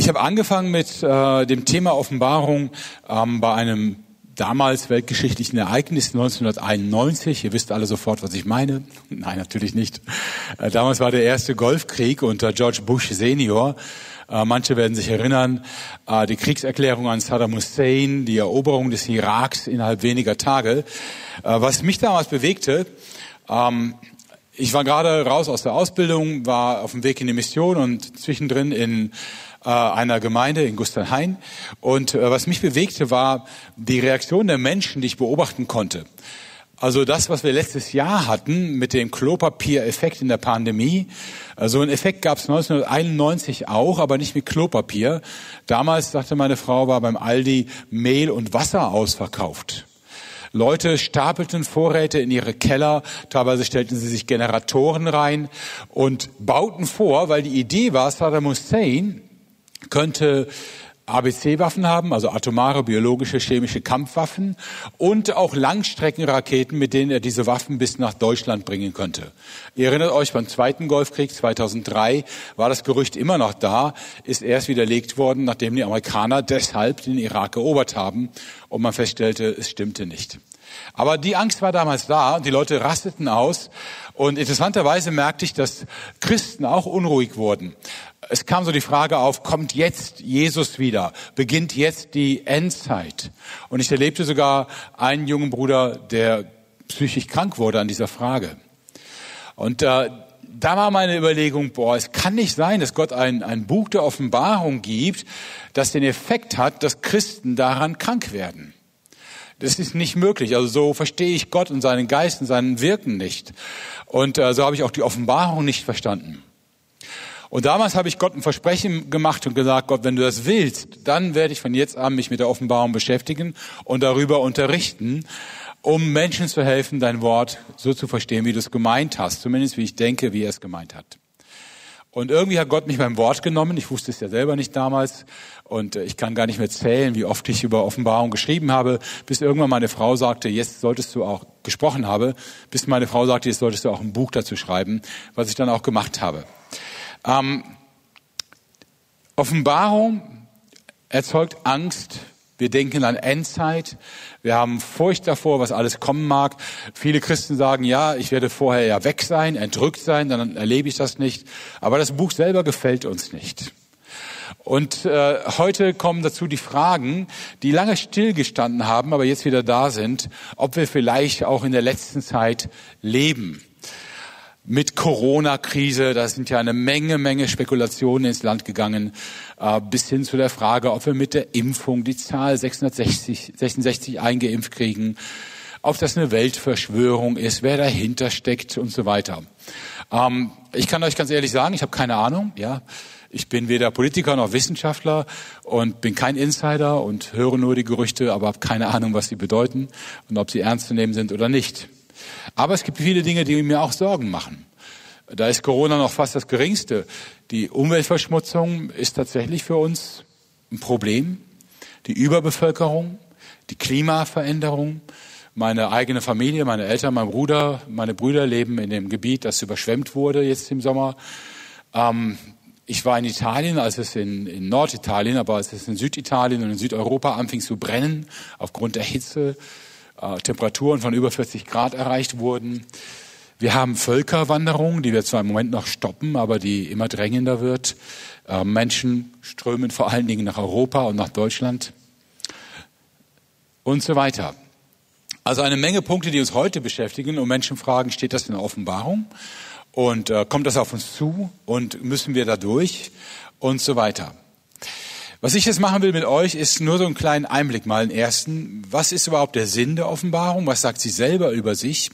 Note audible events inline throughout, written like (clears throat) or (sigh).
Ich habe angefangen mit äh, dem Thema Offenbarung ähm, bei einem damals weltgeschichtlichen Ereignis 1991. Ihr wisst alle sofort, was ich meine. (laughs) Nein, natürlich nicht. Äh, damals war der erste Golfkrieg unter George Bush Senior. Äh, manche werden sich erinnern, äh, die Kriegserklärung an Saddam Hussein, die Eroberung des Iraks innerhalb weniger Tage. Äh, was mich damals bewegte, ähm, ich war gerade raus aus der Ausbildung, war auf dem Weg in die Mission und zwischendrin in äh, einer Gemeinde in Gustenhain. Und äh, was mich bewegte, war die Reaktion der Menschen, die ich beobachten konnte. Also das, was wir letztes Jahr hatten mit dem Klopapier-Effekt in der Pandemie, so also einen Effekt gab es 1991 auch, aber nicht mit Klopapier. Damals, sagte meine Frau, war beim Aldi Mehl und Wasser ausverkauft. Leute stapelten Vorräte in ihre Keller, teilweise stellten sie sich Generatoren rein und bauten vor, weil die Idee war, Saddam Hussein könnte ABC-Waffen haben, also atomare, biologische, chemische Kampfwaffen und auch Langstreckenraketen, mit denen er diese Waffen bis nach Deutschland bringen könnte. Ihr erinnert euch, beim Zweiten Golfkrieg 2003 war das Gerücht immer noch da, ist erst widerlegt worden, nachdem die Amerikaner deshalb den Irak erobert haben und man feststellte, es stimmte nicht. Aber die Angst war damals da und die Leute rasteten aus. Und interessanterweise merkte ich, dass Christen auch unruhig wurden es kam so die Frage auf, kommt jetzt Jesus wieder? Beginnt jetzt die Endzeit? Und ich erlebte sogar einen jungen Bruder, der psychisch krank wurde an dieser Frage. Und äh, da war meine Überlegung, boah, es kann nicht sein, dass Gott ein, ein Buch der Offenbarung gibt, das den Effekt hat, dass Christen daran krank werden. Das ist nicht möglich. Also so verstehe ich Gott und seinen Geist und seinen Wirken nicht. Und äh, so habe ich auch die Offenbarung nicht verstanden. Und damals habe ich Gott ein Versprechen gemacht und gesagt, Gott, wenn du das willst, dann werde ich von jetzt an mich mit der Offenbarung beschäftigen und darüber unterrichten, um Menschen zu helfen, dein Wort so zu verstehen, wie du es gemeint hast, zumindest wie ich denke, wie er es gemeint hat. Und irgendwie hat Gott mich beim Wort genommen. Ich wusste es ja selber nicht damals. Und äh, ich kann gar nicht mehr zählen, wie oft ich über Offenbarung geschrieben habe, bis irgendwann meine Frau sagte, jetzt solltest du auch gesprochen habe, bis meine Frau sagte, jetzt solltest du auch ein Buch dazu schreiben, was ich dann auch gemacht habe. Ähm, Offenbarung erzeugt Angst. Wir denken an Endzeit. Wir haben Furcht davor, was alles kommen mag. Viele Christen sagen, ja, ich werde vorher ja weg sein, entrückt sein, dann erlebe ich das nicht. Aber das Buch selber gefällt uns nicht. Und äh, heute kommen dazu die Fragen, die lange stillgestanden haben, aber jetzt wieder da sind, ob wir vielleicht auch in der letzten Zeit leben mit Corona-Krise. Da sind ja eine Menge, Menge Spekulationen ins Land gegangen, äh, bis hin zu der Frage, ob wir mit der Impfung die Zahl 660, 66 eingeimpft kriegen, ob das eine Weltverschwörung ist, wer dahinter steckt und so weiter. Ähm, ich kann euch ganz ehrlich sagen, ich habe keine Ahnung. Ja, ich bin weder Politiker noch Wissenschaftler und bin kein Insider und höre nur die Gerüchte, aber habe keine Ahnung, was sie bedeuten und ob sie ernst zu nehmen sind oder nicht. Aber es gibt viele Dinge, die mir auch Sorgen machen. Da ist Corona noch fast das Geringste. Die Umweltverschmutzung ist tatsächlich für uns ein Problem. Die Überbevölkerung, die Klimaveränderung. Meine eigene Familie, meine Eltern, mein Bruder, meine Brüder leben in dem Gebiet, das überschwemmt wurde jetzt im Sommer. Ähm, ich war in Italien, als es in, in Norditalien, aber als es in Süditalien und in Südeuropa anfing zu brennen, aufgrund der Hitze, äh, Temperaturen von über 40 Grad erreicht wurden. Wir haben Völkerwanderung, die wir zwar im Moment noch stoppen, aber die immer drängender wird. Äh, Menschen strömen vor allen Dingen nach Europa und nach Deutschland und so weiter. Also eine Menge Punkte, die uns heute beschäftigen und Menschen fragen, steht das in der Offenbarung? Und äh, kommt das auf uns zu? Und müssen wir da durch? Und so weiter. Was ich jetzt machen will mit euch, ist nur so einen kleinen Einblick mal in ersten. Was ist überhaupt der Sinn der Offenbarung? Was sagt sie selber über sich?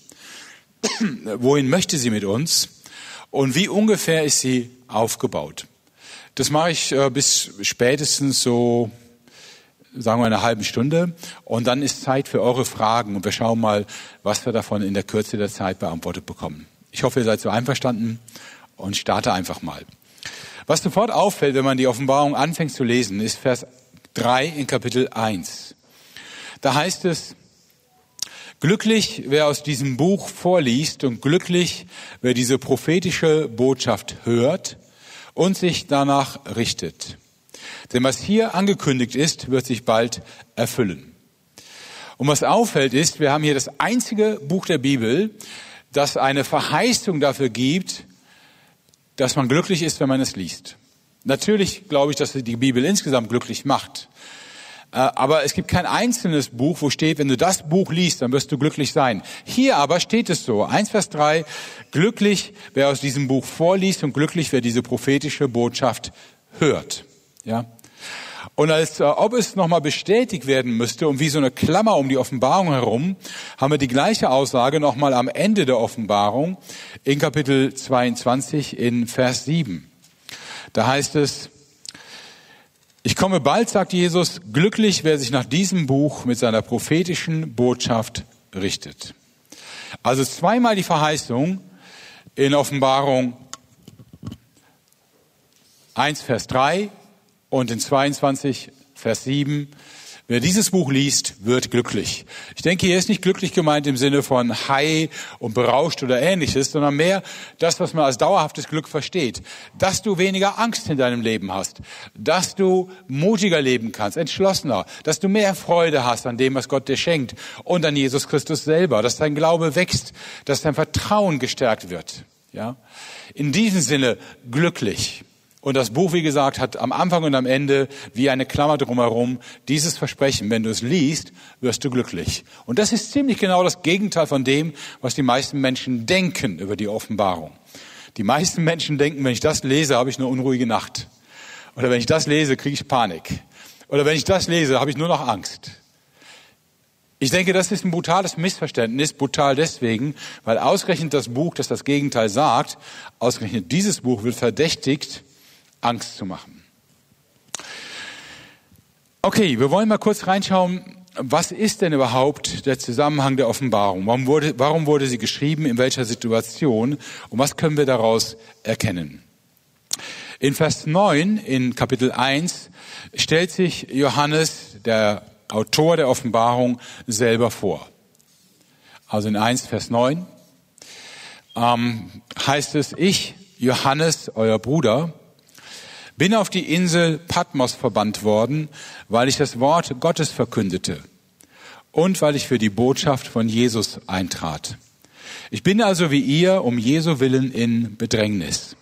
(clears throat) Wohin möchte sie mit uns? Und wie ungefähr ist sie aufgebaut? Das mache ich äh, bis spätestens so, sagen wir, eine halbe Stunde. Und dann ist Zeit für eure Fragen. Und wir schauen mal, was wir davon in der Kürze der Zeit beantwortet bekommen. Ich hoffe, ihr seid so einverstanden und starte einfach mal. Was sofort auffällt, wenn man die Offenbarung anfängt zu lesen, ist Vers 3 in Kapitel 1. Da heißt es, glücklich wer aus diesem Buch vorliest und glücklich wer diese prophetische Botschaft hört und sich danach richtet. Denn was hier angekündigt ist, wird sich bald erfüllen. Und was auffällt ist, wir haben hier das einzige Buch der Bibel, das eine Verheißung dafür gibt, dass man glücklich ist, wenn man es liest. Natürlich glaube ich, dass die Bibel insgesamt glücklich macht. Äh, aber es gibt kein einzelnes Buch, wo steht, wenn du das Buch liest, dann wirst du glücklich sein. Hier aber steht es so, 1 Vers 3, glücklich, wer aus diesem Buch vorliest und glücklich, wer diese prophetische Botschaft hört. Ja. Und als äh, ob es nochmal bestätigt werden müsste und wie so eine Klammer um die Offenbarung herum, haben wir die gleiche Aussage nochmal am Ende der Offenbarung in Kapitel 22 in Vers 7. Da heißt es, ich komme bald, sagt Jesus, glücklich, wer sich nach diesem Buch mit seiner prophetischen Botschaft richtet. Also zweimal die Verheißung in Offenbarung 1, Vers 3 und in 22, Vers 7. Wer dieses Buch liest, wird glücklich. Ich denke, hier ist nicht glücklich gemeint im Sinne von high und berauscht oder ähnliches, sondern mehr das, was man als dauerhaftes Glück versteht. Dass du weniger Angst in deinem Leben hast, dass du mutiger leben kannst, entschlossener, dass du mehr Freude hast an dem, was Gott dir schenkt und an Jesus Christus selber, dass dein Glaube wächst, dass dein Vertrauen gestärkt wird. Ja? In diesem Sinne glücklich. Und das Buch, wie gesagt, hat am Anfang und am Ende wie eine Klammer drumherum dieses Versprechen. Wenn du es liest, wirst du glücklich. Und das ist ziemlich genau das Gegenteil von dem, was die meisten Menschen denken über die Offenbarung. Die meisten Menschen denken, wenn ich das lese, habe ich eine unruhige Nacht. Oder wenn ich das lese, kriege ich Panik. Oder wenn ich das lese, habe ich nur noch Angst. Ich denke, das ist ein brutales Missverständnis, brutal deswegen, weil ausgerechnet das Buch, das das Gegenteil sagt, ausgerechnet dieses Buch wird verdächtigt, Angst zu machen. Okay, wir wollen mal kurz reinschauen, was ist denn überhaupt der Zusammenhang der Offenbarung? Warum wurde, warum wurde sie geschrieben, in welcher Situation und was können wir daraus erkennen? In Vers 9 in Kapitel 1 stellt sich Johannes, der Autor der Offenbarung, selber vor. Also in 1 Vers 9 ähm, heißt es, ich, Johannes, euer Bruder, bin auf die Insel Patmos verbannt worden, weil ich das Wort Gottes verkündete und weil ich für die Botschaft von Jesus eintrat. Ich bin also wie ihr um Jesu willen in Bedrängnis.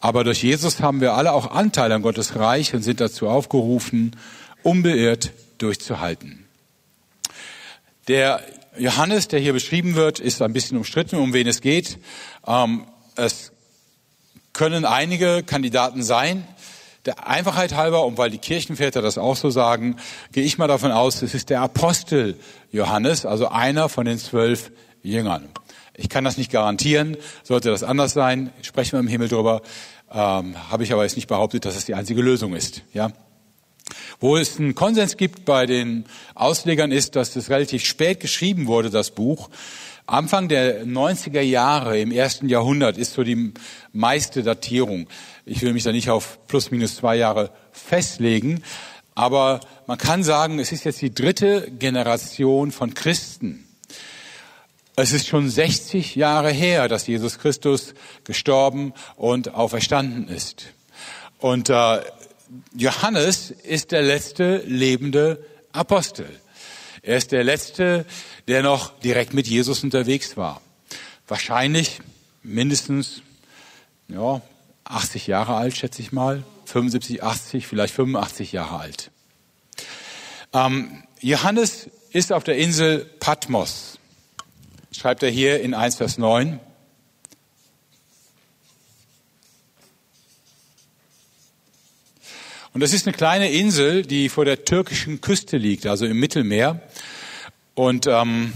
Aber durch Jesus haben wir alle auch Anteil an Gottes Reich und sind dazu aufgerufen, unbeirrt durchzuhalten. Der Johannes, der hier beschrieben wird, ist ein bisschen umstritten, um wen es geht. Ähm, es können einige Kandidaten sein. Der Einfachheit halber und weil die Kirchenväter das auch so sagen, gehe ich mal davon aus, es ist der Apostel Johannes, also einer von den zwölf Jüngern. Ich kann das nicht garantieren. Sollte das anders sein, sprechen wir im Himmel drüber. Ähm, Habe ich aber jetzt nicht behauptet, dass es die einzige Lösung ist. Ja. Wo es einen Konsens gibt bei den Auslegern ist, dass es relativ spät geschrieben wurde, das Buch. Anfang der 90er Jahre im ersten Jahrhundert ist so die meiste Datierung. Ich will mich da nicht auf plus minus zwei Jahre festlegen, aber man kann sagen, es ist jetzt die dritte Generation von Christen. Es ist schon 60 Jahre her, dass Jesus Christus gestorben und auferstanden ist. Und äh, Johannes ist der letzte lebende Apostel. Er ist der letzte, der noch direkt mit Jesus unterwegs war. Wahrscheinlich mindestens ja, 80 Jahre alt, schätze ich mal. 75, 80, vielleicht 85 Jahre alt. Ähm, Johannes ist auf der Insel Patmos, schreibt er hier in 1 Vers 9. Und das ist eine kleine Insel, die vor der türkischen Küste liegt, also im Mittelmeer. Und ähm,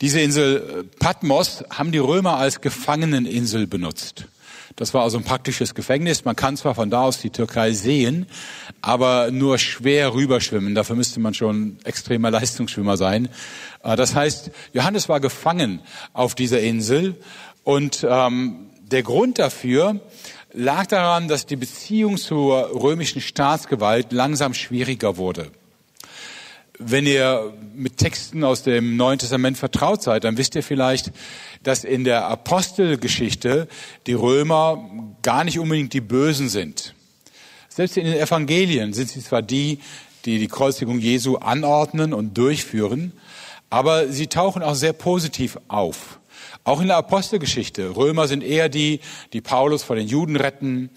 diese Insel Patmos haben die Römer als Gefangeneninsel benutzt. Das war also ein praktisches Gefängnis. Man kann zwar von da aus die Türkei sehen, aber nur schwer rüberschwimmen. Dafür müsste man schon extremer Leistungsschwimmer sein. Äh, das heißt, Johannes war gefangen auf dieser Insel und ähm, der Grund dafür lag daran, dass die Beziehung zur römischen Staatsgewalt langsam schwieriger wurde. Wenn ihr mit Texten aus dem Neuen Testament vertraut seid, dann wisst ihr vielleicht, dass in der Apostelgeschichte die Römer gar nicht unbedingt die Bösen sind. Selbst in den Evangelien sind sie zwar die, die die Kreuzigung Jesu anordnen und durchführen, aber sie tauchen auch sehr positiv auf. Auch in der Apostelgeschichte. Römer sind eher die, die Paulus vor den Juden retten,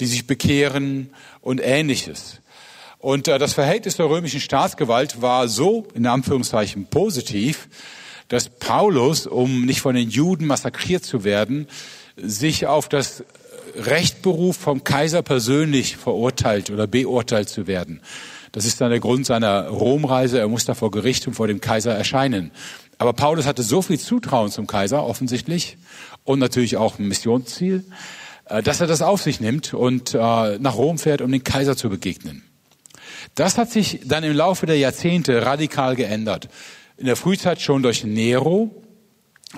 die sich bekehren und ähnliches. Und äh, das Verhältnis der römischen Staatsgewalt war so, in Anführungszeichen, positiv, dass Paulus, um nicht von den Juden massakriert zu werden, sich auf das Recht beruft, vom Kaiser persönlich verurteilt oder beurteilt zu werden. Das ist dann der Grund seiner Romreise. Er muss da vor Gericht und vor dem Kaiser erscheinen. Aber Paulus hatte so viel Zutrauen zum Kaiser offensichtlich und natürlich auch ein Missionsziel, äh, dass er das auf sich nimmt und äh, nach Rom fährt, um den Kaiser zu begegnen. Das hat sich dann im Laufe der Jahrzehnte radikal geändert. In der Frühzeit schon durch Nero.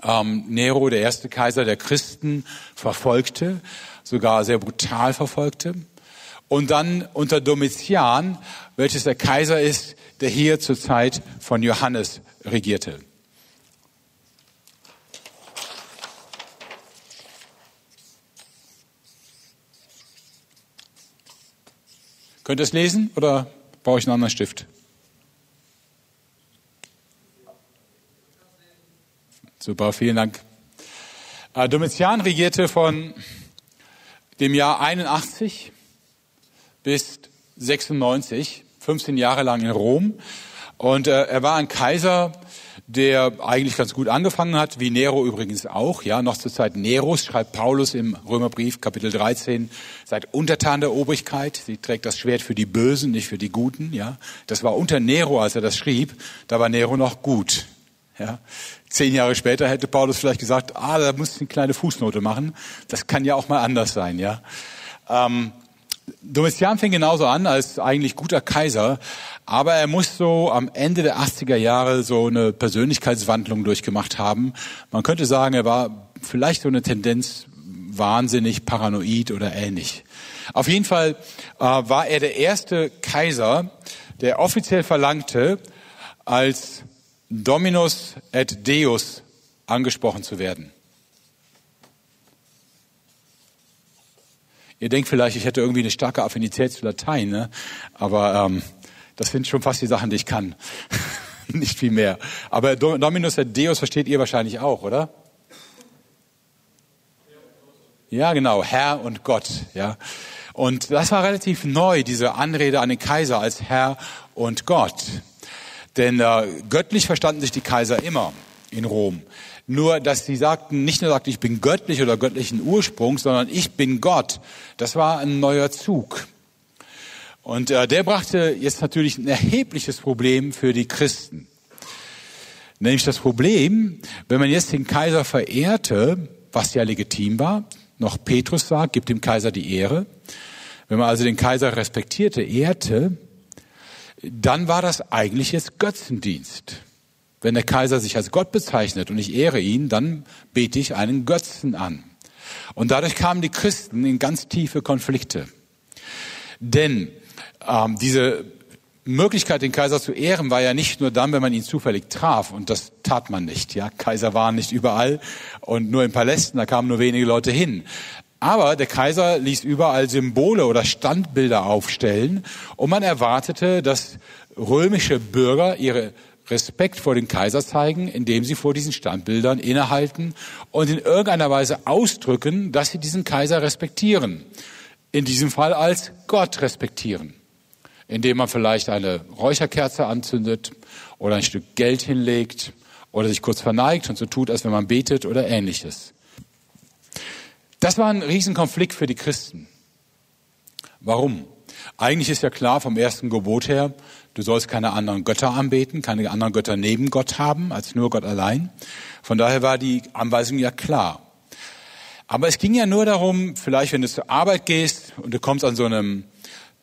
Ähm, Nero, der erste Kaiser der Christen, verfolgte, sogar sehr brutal verfolgte. Und dann unter Domitian, welches der Kaiser ist, der hier zur Zeit von Johannes regierte. Könnt ihr es lesen oder brauche ich einen anderen Stift? Super, vielen Dank. Äh, Domitian regierte von dem Jahr 81 bis 96, 15 Jahre lang in Rom. Und äh, er war ein Kaiser, der eigentlich ganz gut angefangen hat, wie Nero übrigens auch. Ja, noch zur Zeit Neros schreibt Paulus im Römerbrief Kapitel 13: Seid untertan der Obrigkeit. Sie trägt das Schwert für die Bösen, nicht für die Guten. Ja, das war unter Nero, als er das schrieb. Da war Nero noch gut. Ja, zehn Jahre später hätte Paulus vielleicht gesagt: Ah, da muss ich eine kleine Fußnote machen. Das kann ja auch mal anders sein. Ja. Ähm, Domitian fing genauso an als eigentlich guter Kaiser, aber er muss so am Ende der 80er Jahre so eine Persönlichkeitswandlung durchgemacht haben. Man könnte sagen, er war vielleicht so eine Tendenz wahnsinnig, paranoid oder ähnlich. Auf jeden Fall äh, war er der erste Kaiser, der offiziell verlangte, als Dominus et Deus angesprochen zu werden. Ihr denkt vielleicht, ich hätte irgendwie eine starke Affinität zu Latein, ne? aber ähm, das sind schon fast die Sachen, die ich kann. (laughs) Nicht viel mehr. Aber Dominus et Deus versteht ihr wahrscheinlich auch, oder? Ja, genau, Herr und Gott, ja. Und das war relativ neu, diese Anrede an den Kaiser als Herr und Gott. Denn äh, göttlich verstanden sich die Kaiser immer in Rom. Nur, dass sie sagten, nicht nur sagten, ich bin göttlich oder göttlichen Ursprungs, sondern ich bin Gott. Das war ein neuer Zug. Und äh, der brachte jetzt natürlich ein erhebliches Problem für die Christen. Nämlich das Problem, wenn man jetzt den Kaiser verehrte, was ja legitim war, noch Petrus sagt, gibt dem Kaiser die Ehre. Wenn man also den Kaiser respektierte, ehrte, dann war das eigentlich jetzt Götzendienst. Wenn der Kaiser sich als Gott bezeichnet und ich ehre ihn, dann bete ich einen Götzen an. Und dadurch kamen die Christen in ganz tiefe Konflikte. Denn ähm, diese Möglichkeit, den Kaiser zu ehren, war ja nicht nur dann, wenn man ihn zufällig traf. Und das tat man nicht. Ja, Kaiser waren nicht überall und nur in Palästen, da kamen nur wenige Leute hin. Aber der Kaiser ließ überall Symbole oder Standbilder aufstellen und man erwartete, dass römische Bürger ihre Respekt vor den Kaiser zeigen, indem sie vor diesen Standbildern innehalten und in irgendeiner Weise ausdrücken, dass sie diesen Kaiser respektieren. In diesem Fall als Gott respektieren. Indem man vielleicht eine Räucherkerze anzündet oder ein Stück Geld hinlegt oder sich kurz verneigt und so tut, als wenn man betet oder ähnliches. Das war ein Riesenkonflikt für die Christen. Warum? Eigentlich ist ja klar vom ersten Gebot her, Du sollst keine anderen Götter anbeten, keine anderen Götter neben Gott haben, als nur Gott allein. Von daher war die Anweisung ja klar. Aber es ging ja nur darum, vielleicht wenn du zur Arbeit gehst und du kommst an so einem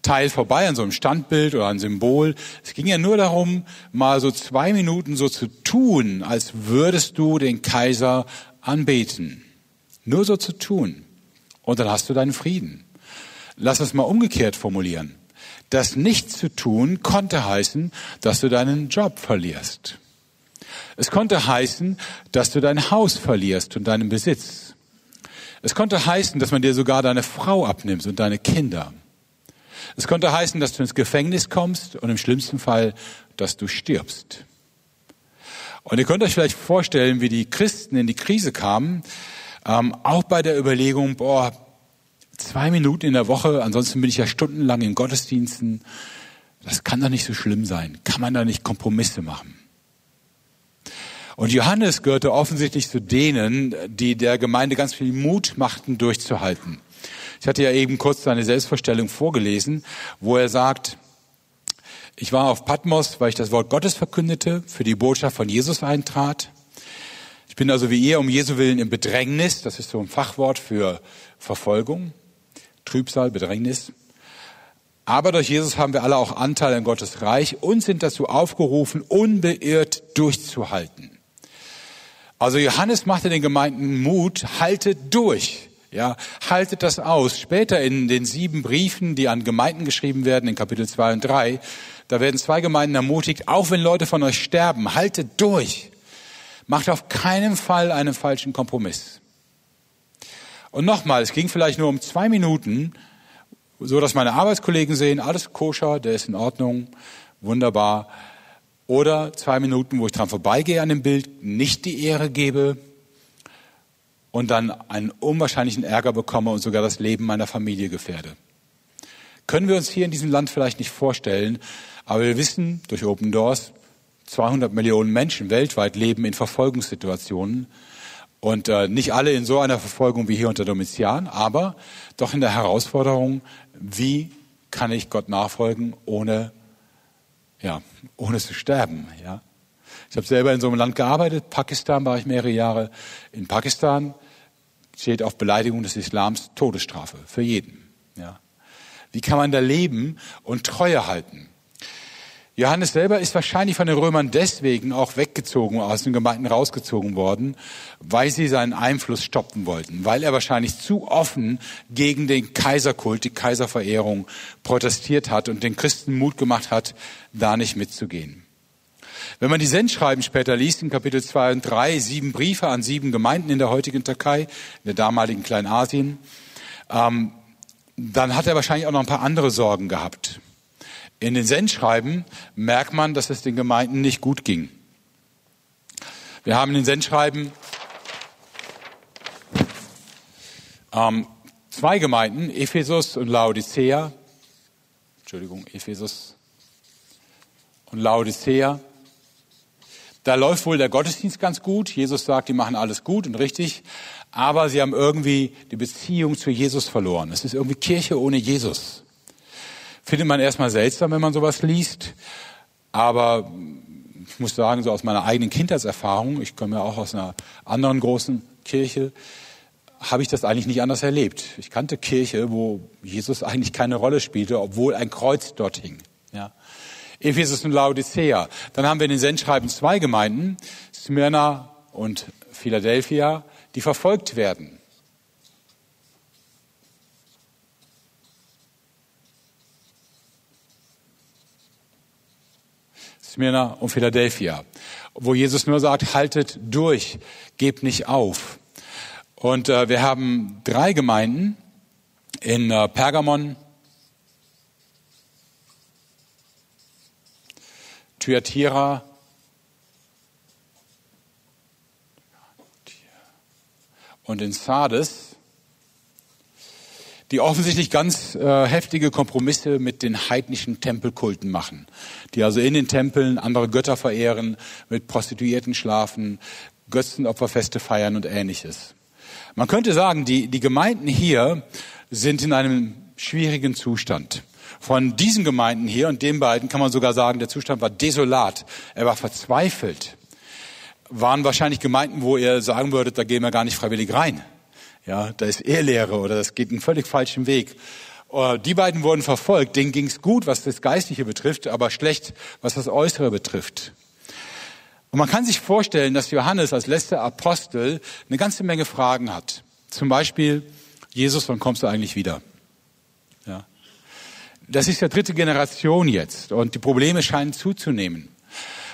Teil vorbei, an so einem Standbild oder ein Symbol. Es ging ja nur darum, mal so zwei Minuten so zu tun, als würdest du den Kaiser anbeten. Nur so zu tun. Und dann hast du deinen Frieden. Lass uns mal umgekehrt formulieren. Das nicht zu tun konnte heißen, dass du deinen Job verlierst. Es konnte heißen, dass du dein Haus verlierst und deinen Besitz. Es konnte heißen, dass man dir sogar deine Frau abnimmt und deine Kinder. Es könnte heißen, dass du ins Gefängnis kommst und im schlimmsten Fall, dass du stirbst. Und ihr könnt euch vielleicht vorstellen, wie die Christen in die Krise kamen, ähm, auch bei der Überlegung, boah, zwei Minuten in der Woche, ansonsten bin ich ja stundenlang in Gottesdiensten. Das kann doch nicht so schlimm sein. Kann man da nicht Kompromisse machen? Und Johannes gehörte offensichtlich zu denen, die der Gemeinde ganz viel Mut machten, durchzuhalten. Ich hatte ja eben kurz seine Selbstvorstellung vorgelesen, wo er sagt, ich war auf Patmos, weil ich das Wort Gottes verkündete, für die Botschaft von Jesus eintrat. Ich bin also wie ihr um Jesu Willen im Bedrängnis, das ist so ein Fachwort für Verfolgung, Trübsal, Bedrängnis. Aber durch Jesus haben wir alle auch Anteil an Gottes Reich und sind dazu aufgerufen, unbeirrt durchzuhalten. Also Johannes machte den Gemeinden Mut, haltet durch. Ja, haltet das aus. Später in den sieben Briefen, die an Gemeinden geschrieben werden, in Kapitel 2 und 3, da werden zwei Gemeinden ermutigt, auch wenn Leute von euch sterben, haltet durch. Macht auf keinen Fall einen falschen Kompromiss. Und nochmal, es ging vielleicht nur um zwei Minuten, so dass meine Arbeitskollegen sehen, alles koscher, der ist in Ordnung, wunderbar. Oder zwei Minuten, wo ich dran vorbeigehe an dem Bild, nicht die Ehre gebe und dann einen unwahrscheinlichen Ärger bekomme und sogar das Leben meiner Familie gefährde. Können wir uns hier in diesem Land vielleicht nicht vorstellen, aber wir wissen durch Open Doors, 200 Millionen Menschen weltweit leben in Verfolgungssituationen. Und äh, nicht alle in so einer Verfolgung wie hier unter Domitian, aber doch in der Herausforderung, wie kann ich Gott nachfolgen, ohne, ja, ohne zu sterben. Ja? Ich habe selber in so einem Land gearbeitet. Pakistan war ich mehrere Jahre. In Pakistan steht auf Beleidigung des Islams Todesstrafe für jeden. Ja? Wie kann man da leben und Treue halten? Johannes selber ist wahrscheinlich von den Römern deswegen auch weggezogen, aus den Gemeinden rausgezogen worden, weil sie seinen Einfluss stoppen wollten, weil er wahrscheinlich zu offen gegen den Kaiserkult, die Kaiserverehrung protestiert hat und den Christen Mut gemacht hat, da nicht mitzugehen. Wenn man die Sendschreiben später liest, in Kapitel 2 und 3, sieben Briefe an sieben Gemeinden in der heutigen Türkei, in der damaligen Kleinasien, ähm, dann hat er wahrscheinlich auch noch ein paar andere Sorgen gehabt. In den Sendschreiben merkt man, dass es den Gemeinden nicht gut ging. Wir haben in den Sendschreiben ähm, zwei Gemeinden, Ephesus und Laodicea. Entschuldigung, Ephesus und Laodicea. Da läuft wohl der Gottesdienst ganz gut. Jesus sagt, die machen alles gut und richtig. Aber sie haben irgendwie die Beziehung zu Jesus verloren. Es ist irgendwie Kirche ohne Jesus. Findet man erstmal seltsam, wenn man sowas liest. Aber ich muss sagen, so aus meiner eigenen Kindheitserfahrung, ich komme ja auch aus einer anderen großen Kirche, habe ich das eigentlich nicht anders erlebt. Ich kannte Kirche, wo Jesus eigentlich keine Rolle spielte, obwohl ein Kreuz dort hing. Ja. Ephesus und Laodicea. Dann haben wir in den Sendschreiben zwei Gemeinden, Smyrna und Philadelphia, die verfolgt werden. Smyrna und Philadelphia, wo Jesus nur sagt, haltet durch, gebt nicht auf. Und äh, wir haben drei Gemeinden in äh, Pergamon, Thyatira und in Sardes die offensichtlich ganz äh, heftige Kompromisse mit den heidnischen Tempelkulten machen, die also in den Tempeln andere Götter verehren, mit Prostituierten schlafen, Götzenopferfeste feiern und ähnliches. Man könnte sagen, die, die Gemeinden hier sind in einem schwierigen Zustand. Von diesen Gemeinden hier und den beiden kann man sogar sagen, der Zustand war desolat. Er war verzweifelt. Waren wahrscheinlich Gemeinden, wo ihr sagen würdet, da gehen wir gar nicht freiwillig rein. Ja, da ist Ehrlehre oder das geht einen völlig falschen Weg. Äh, die beiden wurden verfolgt. Denen ging es gut, was das Geistliche betrifft, aber schlecht, was das Äußere betrifft. Und man kann sich vorstellen, dass Johannes als letzter Apostel eine ganze Menge Fragen hat. Zum Beispiel, Jesus, wann kommst du eigentlich wieder? Ja. Das ist ja dritte Generation jetzt und die Probleme scheinen zuzunehmen.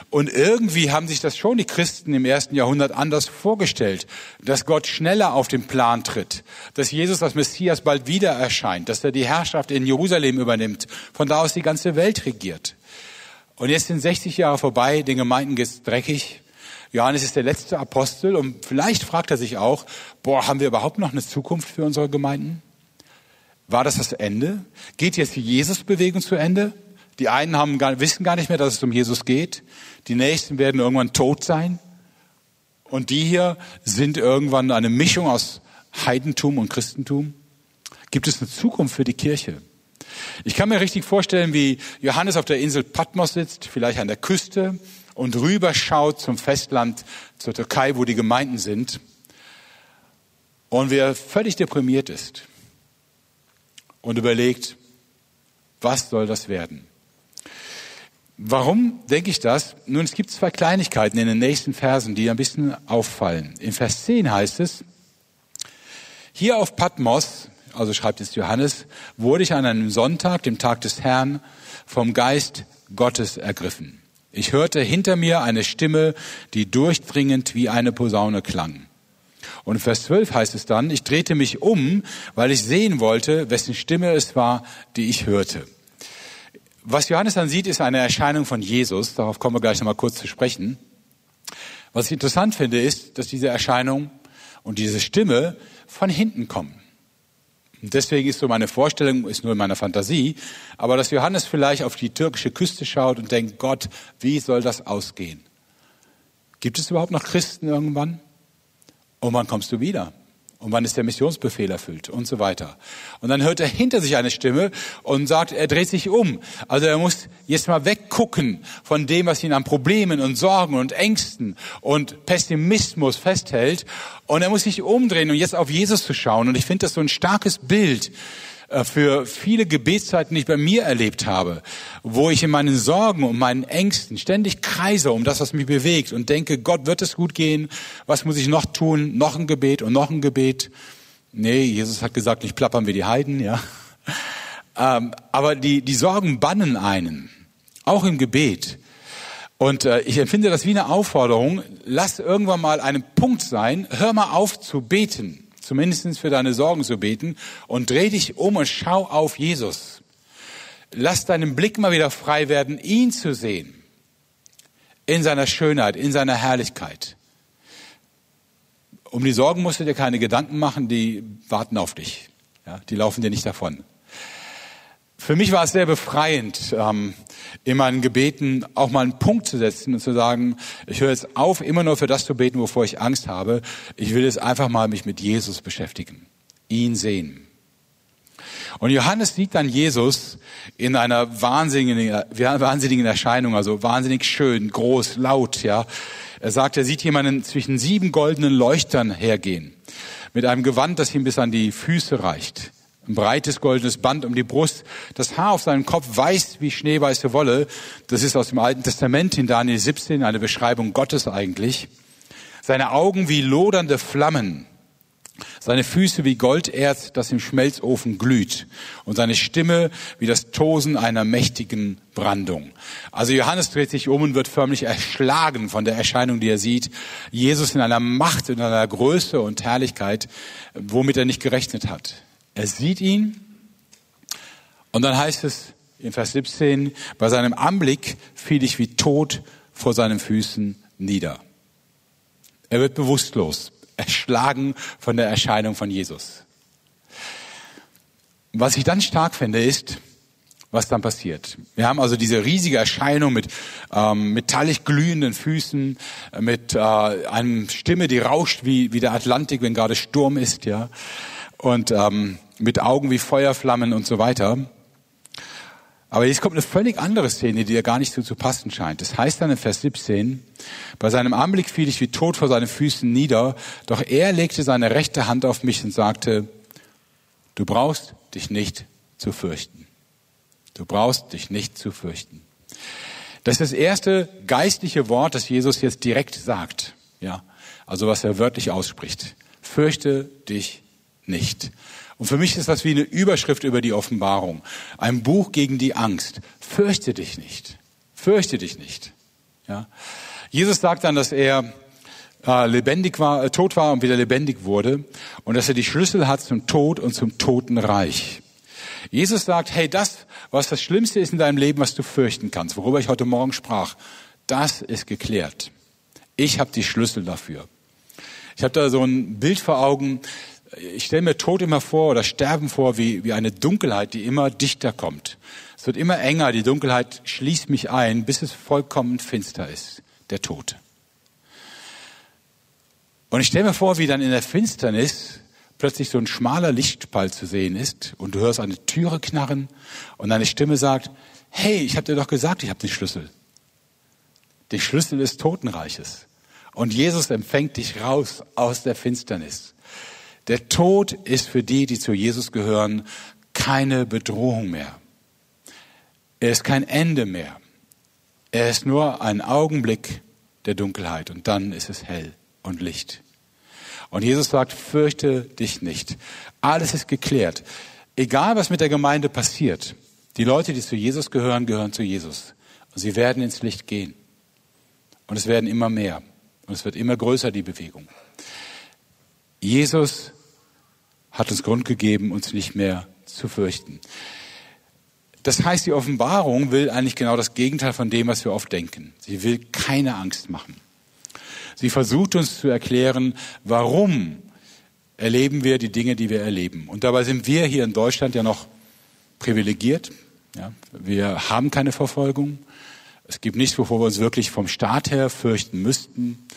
Und irgendwie haben sich das schon die Christen im ersten Jahrhundert anders vorgestellt, dass Gott schneller auf den Plan tritt, dass Jesus als Messias bald wieder erscheint, dass er die Herrschaft in Jerusalem übernimmt, von da aus die ganze Welt regiert. Und jetzt sind 60 Jahre vorbei, den Gemeinden geht's dreckig. Johannes ist der letzte Apostel und vielleicht fragt er sich auch, boah, haben wir überhaupt noch eine Zukunft für unsere Gemeinden? War das das Ende? Geht jetzt die Jesus-Bewegung zu Ende? Die einen haben wissen gar nicht mehr, dass es um Jesus geht. Die nächsten werden irgendwann tot sein. Und die hier sind irgendwann eine Mischung aus Heidentum und Christentum. Gibt es eine Zukunft für die Kirche? Ich kann mir richtig vorstellen, wie Johannes auf der Insel Patmos sitzt, vielleicht an der Küste und rüberschaut zum Festland, zur Türkei, wo die Gemeinden sind. Und wer völlig deprimiert ist und überlegt, was soll das werden? Warum denke ich das? Nun, es gibt zwei Kleinigkeiten in den nächsten Versen, die ein bisschen auffallen. In Vers 10 heißt es, hier auf Patmos, also schreibt es Johannes, wurde ich an einem Sonntag, dem Tag des Herrn, vom Geist Gottes ergriffen. Ich hörte hinter mir eine Stimme, die durchdringend wie eine Posaune klang. Und in Vers 12 heißt es dann, ich drehte mich um, weil ich sehen wollte, wessen Stimme es war, die ich hörte. Was Johannes dann sieht, ist eine Erscheinung von Jesus. Darauf kommen wir gleich nochmal kurz zu sprechen. Was ich interessant finde, ist, dass diese Erscheinung und diese Stimme von hinten kommen. Und deswegen ist so meine Vorstellung, ist nur in meiner Fantasie, aber dass Johannes vielleicht auf die türkische Küste schaut und denkt, Gott, wie soll das ausgehen? Gibt es überhaupt noch Christen irgendwann? Und wann kommst du wieder? Und wann ist der Missionsbefehl erfüllt? Und so weiter. Und dann hört er hinter sich eine Stimme und sagt, er dreht sich um. Also er muss jetzt mal weggucken von dem, was ihn an Problemen und Sorgen und Ängsten und Pessimismus festhält. Und er muss sich umdrehen und jetzt auf Jesus zu schauen. Und ich finde das so ein starkes Bild für viele Gebetszeiten, die ich bei mir erlebt habe, wo ich in meinen Sorgen und meinen Ängsten ständig kreise um das, was mich bewegt und denke, Gott wird es gut gehen, was muss ich noch tun, noch ein Gebet und noch ein Gebet. Nee, Jesus hat gesagt, nicht plappern wir die Heiden, ja. (laughs) Ähm, aber die, die Sorgen bannen einen, auch im Gebet. Und äh, ich empfinde das wie eine Aufforderung, lass irgendwann mal einen Punkt sein, hör mal auf zu beten zumindest für deine Sorgen zu beten und dreh dich um und schau auf Jesus. Lass deinen Blick mal wieder frei werden, ihn zu sehen. In seiner Schönheit, in seiner Herrlichkeit. Um die Sorgen musst du dir keine Gedanken machen, die warten auf dich. Ja, die laufen dir nicht davon. Für mich war es sehr befreiend, ähm, in meinen Gebeten auch mal einen Punkt zu setzen und zu sagen, ich höre jetzt auf, immer nur für das zu beten, wovor ich Angst habe. Ich will jetzt einfach mal mich mit Jesus beschäftigen, ihn sehen. Und Johannes sieht dann Jesus in einer wahnsinnigen, wahnsinnigen Erscheinung, also wahnsinnig schön, groß, laut, ja. Er sagt, er sieht jemanden zwischen sieben goldenen Leuchtern hergehen, mit einem Gewand, das ihm bis an die Füße reicht ein breites goldenes Band um die Brust, das Haar auf seinem Kopf weiß wie schneeweiße Wolle. Das ist aus dem Alten Testament in Daniel 17 eine Beschreibung Gottes eigentlich. Seine Augen wie lodernde Flammen, seine Füße wie Golderz, das im Schmelzofen glüht und seine Stimme wie das Tosen einer mächtigen Brandung. Also Johannes dreht sich um und wird förmlich erschlagen von der Erscheinung, die er sieht. Jesus in einer Macht, in einer Größe und Herrlichkeit, womit er nicht gerechnet hat. Er sieht ihn und dann heißt es in Vers 17, bei seinem Anblick fiel ich wie tot vor seinen Füßen nieder. Er wird bewusstlos, erschlagen von der Erscheinung von Jesus. Was ich dann stark finde, ist, was dann passiert. Wir haben also diese riesige Erscheinung mit ähm, metallisch glühenden Füßen, mit äh, einer Stimme, die rauscht wie, wie der Atlantik, wenn gerade Sturm ist, ja. Und ähm, mit Augen wie Feuerflammen und so weiter. Aber jetzt kommt eine völlig andere Szene, die ja gar nicht so zu passen scheint. Das heißt dann in Vers 17, bei seinem Anblick fiel ich wie tot vor seinen Füßen nieder, doch er legte seine rechte Hand auf mich und sagte, du brauchst dich nicht zu fürchten. Du brauchst dich nicht zu fürchten. Das ist das erste geistliche Wort, das Jesus jetzt direkt sagt. Ja, also was er wörtlich ausspricht. Fürchte dich nicht. Und für mich ist das wie eine Überschrift über die Offenbarung. Ein Buch gegen die Angst. Fürchte dich nicht. Fürchte dich nicht. Ja. Jesus sagt dann, dass er äh, lebendig war, äh, tot war und wieder lebendig wurde und dass er die Schlüssel hat zum Tod und zum Totenreich. Jesus sagt, hey, das, was das Schlimmste ist in deinem Leben, was du fürchten kannst, worüber ich heute Morgen sprach, das ist geklärt. Ich habe die Schlüssel dafür. Ich habe da so ein Bild vor Augen. Ich stelle mir Tod immer vor oder Sterben vor wie, wie eine Dunkelheit, die immer dichter kommt. Es wird immer enger, die Dunkelheit schließt mich ein, bis es vollkommen finster ist, der Tod. Und ich stelle mir vor, wie dann in der Finsternis plötzlich so ein schmaler Lichtspalt zu sehen ist und du hörst eine Türe knarren und eine Stimme sagt, hey, ich habe dir doch gesagt, ich habe den Schlüssel. Den Schlüssel des Totenreiches. Und Jesus empfängt dich raus aus der Finsternis. Der Tod ist für die, die zu Jesus gehören, keine Bedrohung mehr. Er ist kein Ende mehr. Er ist nur ein Augenblick der Dunkelheit und dann ist es hell und Licht. Und Jesus sagt, fürchte dich nicht. Alles ist geklärt. Egal, was mit der Gemeinde passiert, die Leute, die zu Jesus gehören, gehören zu Jesus. Und sie werden ins Licht gehen. Und es werden immer mehr. Und es wird immer größer, die Bewegung. Jesus hat uns Grund gegeben, uns nicht mehr zu fürchten. Das heißt, die Offenbarung will eigentlich genau das Gegenteil von dem, was wir oft denken. Sie will keine Angst machen. Sie versucht uns zu erklären, warum erleben wir die Dinge, die wir erleben. Und dabei sind wir hier in Deutschland ja noch privilegiert. Ja, wir haben keine Verfolgung. Es gibt nichts, wovor wir uns wirklich vom Staat her fürchten müssten.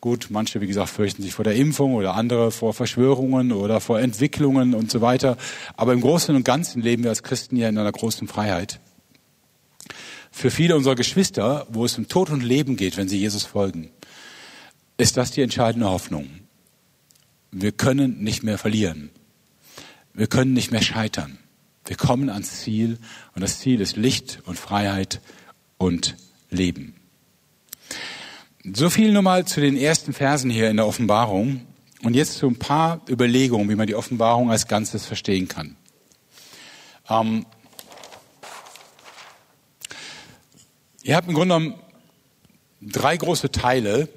Gut, manche, wie gesagt, fürchten sich vor der Impfung oder andere vor Verschwörungen oder vor Entwicklungen und so weiter. Aber im Großen und Ganzen leben wir als Christen ja in einer großen Freiheit. Für viele unserer Geschwister, wo es um Tod und Leben geht, wenn sie Jesus folgen, ist das die entscheidende Hoffnung. Wir können nicht mehr verlieren. Wir können nicht mehr scheitern. Wir kommen ans Ziel und das Ziel ist Licht und Freiheit und Leben. So viel nur mal zu den ersten Versen hier in der Offenbarung und jetzt zu ein paar Überlegungen, wie man die Offenbarung als Ganzes verstehen kann. Ähm, ihr habt im Grunde genommen drei große Teile,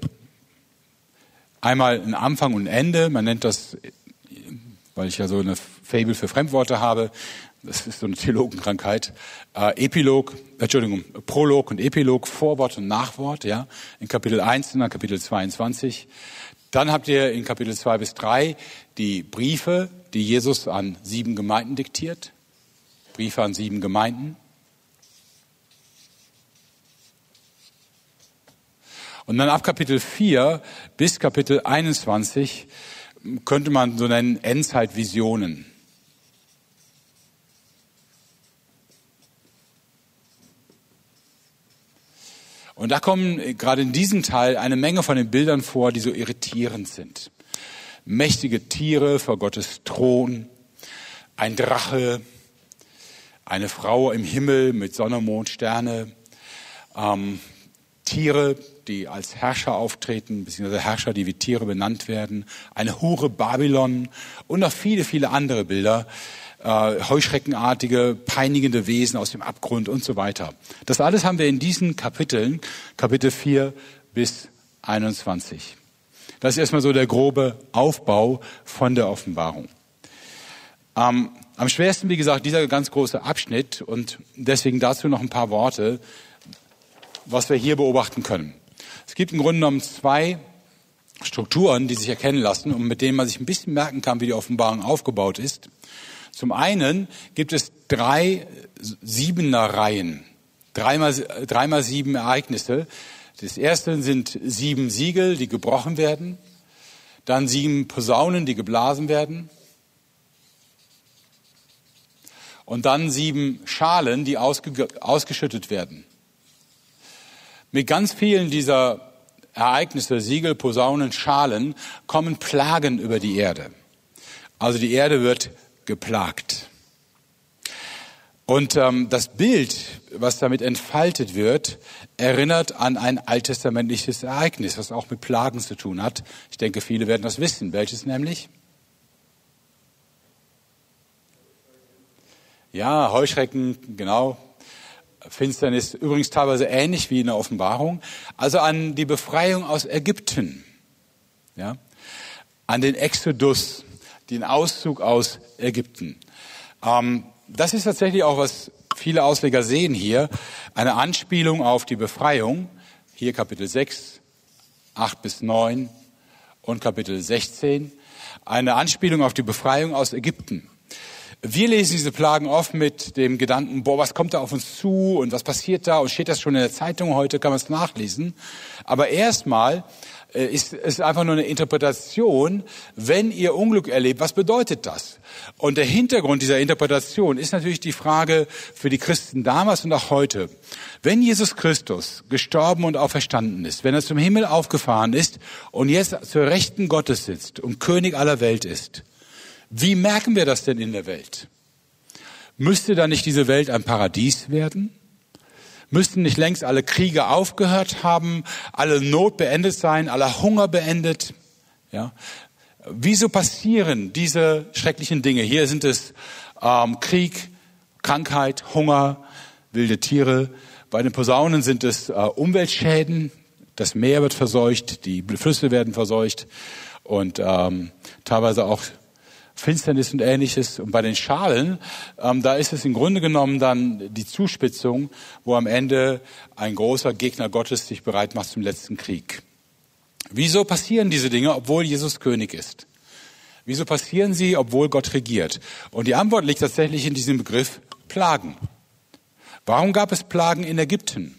einmal ein Anfang und ein Ende. Man nennt das, weil ich ja so eine Fable für Fremdworte habe, das ist so eine Theologenkrankheit, äh, Epilog, Entschuldigung, Prolog und Epilog, Vorwort und Nachwort, ja, in Kapitel 1 und Kapitel 22. Dann habt ihr in Kapitel 2 bis 3 die Briefe, die Jesus an sieben Gemeinden diktiert. Briefe an sieben Gemeinden. Und dann ab Kapitel 4 bis Kapitel 21 könnte man so nennen Endzeitvisionen. Und da kommen gerade in diesem Teil eine Menge von den Bildern vor, die so irritierend sind. Mächtige Tiere vor Gottes Thron, ein Drache, eine Frau im Himmel mit Sonne, Mond, Sterne, ähm, Tiere, die als Herrscher auftreten, beziehungsweise Herrscher, die wie Tiere benannt werden, eine Hure Babylon und noch viele, viele andere Bilder, äh, heuschreckenartige, peinigende Wesen aus dem Abgrund und so weiter. Das alles haben wir in diesen Kapiteln, Kapitel 4 bis 21. Das ist erstmal so der grobe Aufbau von der Offenbarung. Ähm, am schwersten, wie gesagt, dieser ganz große Abschnitt und deswegen dazu noch ein paar Worte was wir hier beobachten können. Es gibt im Grunde genommen zwei Strukturen, die sich erkennen lassen und mit denen man sich ein bisschen merken kann, wie die Offenbarung aufgebaut ist. Zum einen gibt es drei Siebener-Reihen, dreimal, dreimal sieben Ereignisse. Das erste sind sieben Siegel, die gebrochen werden, dann sieben Posaunen, die geblasen werden, und dann sieben Schalen, die ausge ausgeschüttet werden. Mit ganz vielen dieser Ereignisse, Siegel, Posaunen, Schalen, kommen Plagen über die Erde. Also die Erde wird geplagt. Und ähm, das Bild, was damit entfaltet wird, erinnert an ein alttestamentliches Ereignis, was auch mit Plagen zu tun hat. Ich denke, viele werden das wissen. Welches nämlich? Ja, Heuschrecken, genau. Finsternis, übrigens teilweise ähnlich wie in der Offenbarung, also an die Befreiung aus Ägypten, ja, an den Exodus, den Auszug aus Ägypten. Ähm, das ist tatsächlich auch, was viele Ausleger sehen hier, eine Anspielung auf die Befreiung, hier Kapitel 6, 8 bis 9 und Kapitel 16, eine Anspielung auf die Befreiung aus Ägypten. Wir lesen diese Plagen oft mit dem Gedanken, boah, was kommt da auf uns zu und was passiert da und steht das schon in der Zeitung heute, kann man es nachlesen. Aber erstmal äh, ist es einfach nur eine Interpretation, wenn ihr Unglück erlebt, was bedeutet das? Und der Hintergrund dieser Interpretation ist natürlich die Frage für die Christen damals und auch heute. Wenn Jesus Christus gestorben und auferstanden ist, wenn er zum Himmel aufgefahren ist und jetzt zur Rechten Gottes sitzt und König aller Welt ist, wie merken wir das denn in der Welt? Müsste da nicht diese Welt ein Paradies werden? Müssten nicht längst alle Kriege aufgehört haben, alle Not beendet sein, aller Hunger beendet? Ja. Wieso passieren diese schrecklichen Dinge? Hier sind es ähm, Krieg, Krankheit, Hunger, wilde Tiere. Bei den Posaunen sind es äh, Umweltschäden. Das Meer wird verseucht, die Flüsse werden verseucht und ähm, teilweise auch Finsternis und ähnliches. Und bei den Schalen, ähm, da ist es im Grunde genommen dann die Zuspitzung, wo am Ende ein großer Gegner Gottes sich bereit macht zum letzten Krieg. Wieso passieren diese Dinge, obwohl Jesus König ist? Wieso passieren sie, obwohl Gott regiert? Und die Antwort liegt tatsächlich in diesem Begriff Plagen. Warum gab es Plagen in Ägypten?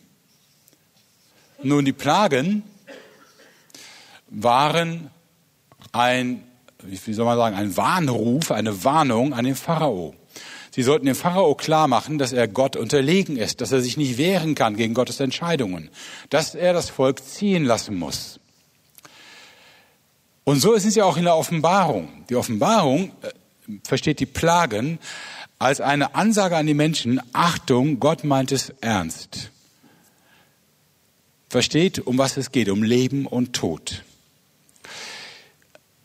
Nun, die Plagen waren ein wie soll man sagen, ein Warnruf, eine Warnung an den Pharao. Sie sollten dem Pharao klar machen, dass er Gott unterlegen ist, dass er sich nicht wehren kann gegen Gottes Entscheidungen, dass er das Volk ziehen lassen muss. Und so ist es ja auch in der Offenbarung. Die Offenbarung äh, versteht die Plagen als eine Ansage an die Menschen, Achtung, Gott meint es ernst. Versteht, um was es geht, um Leben und Tod.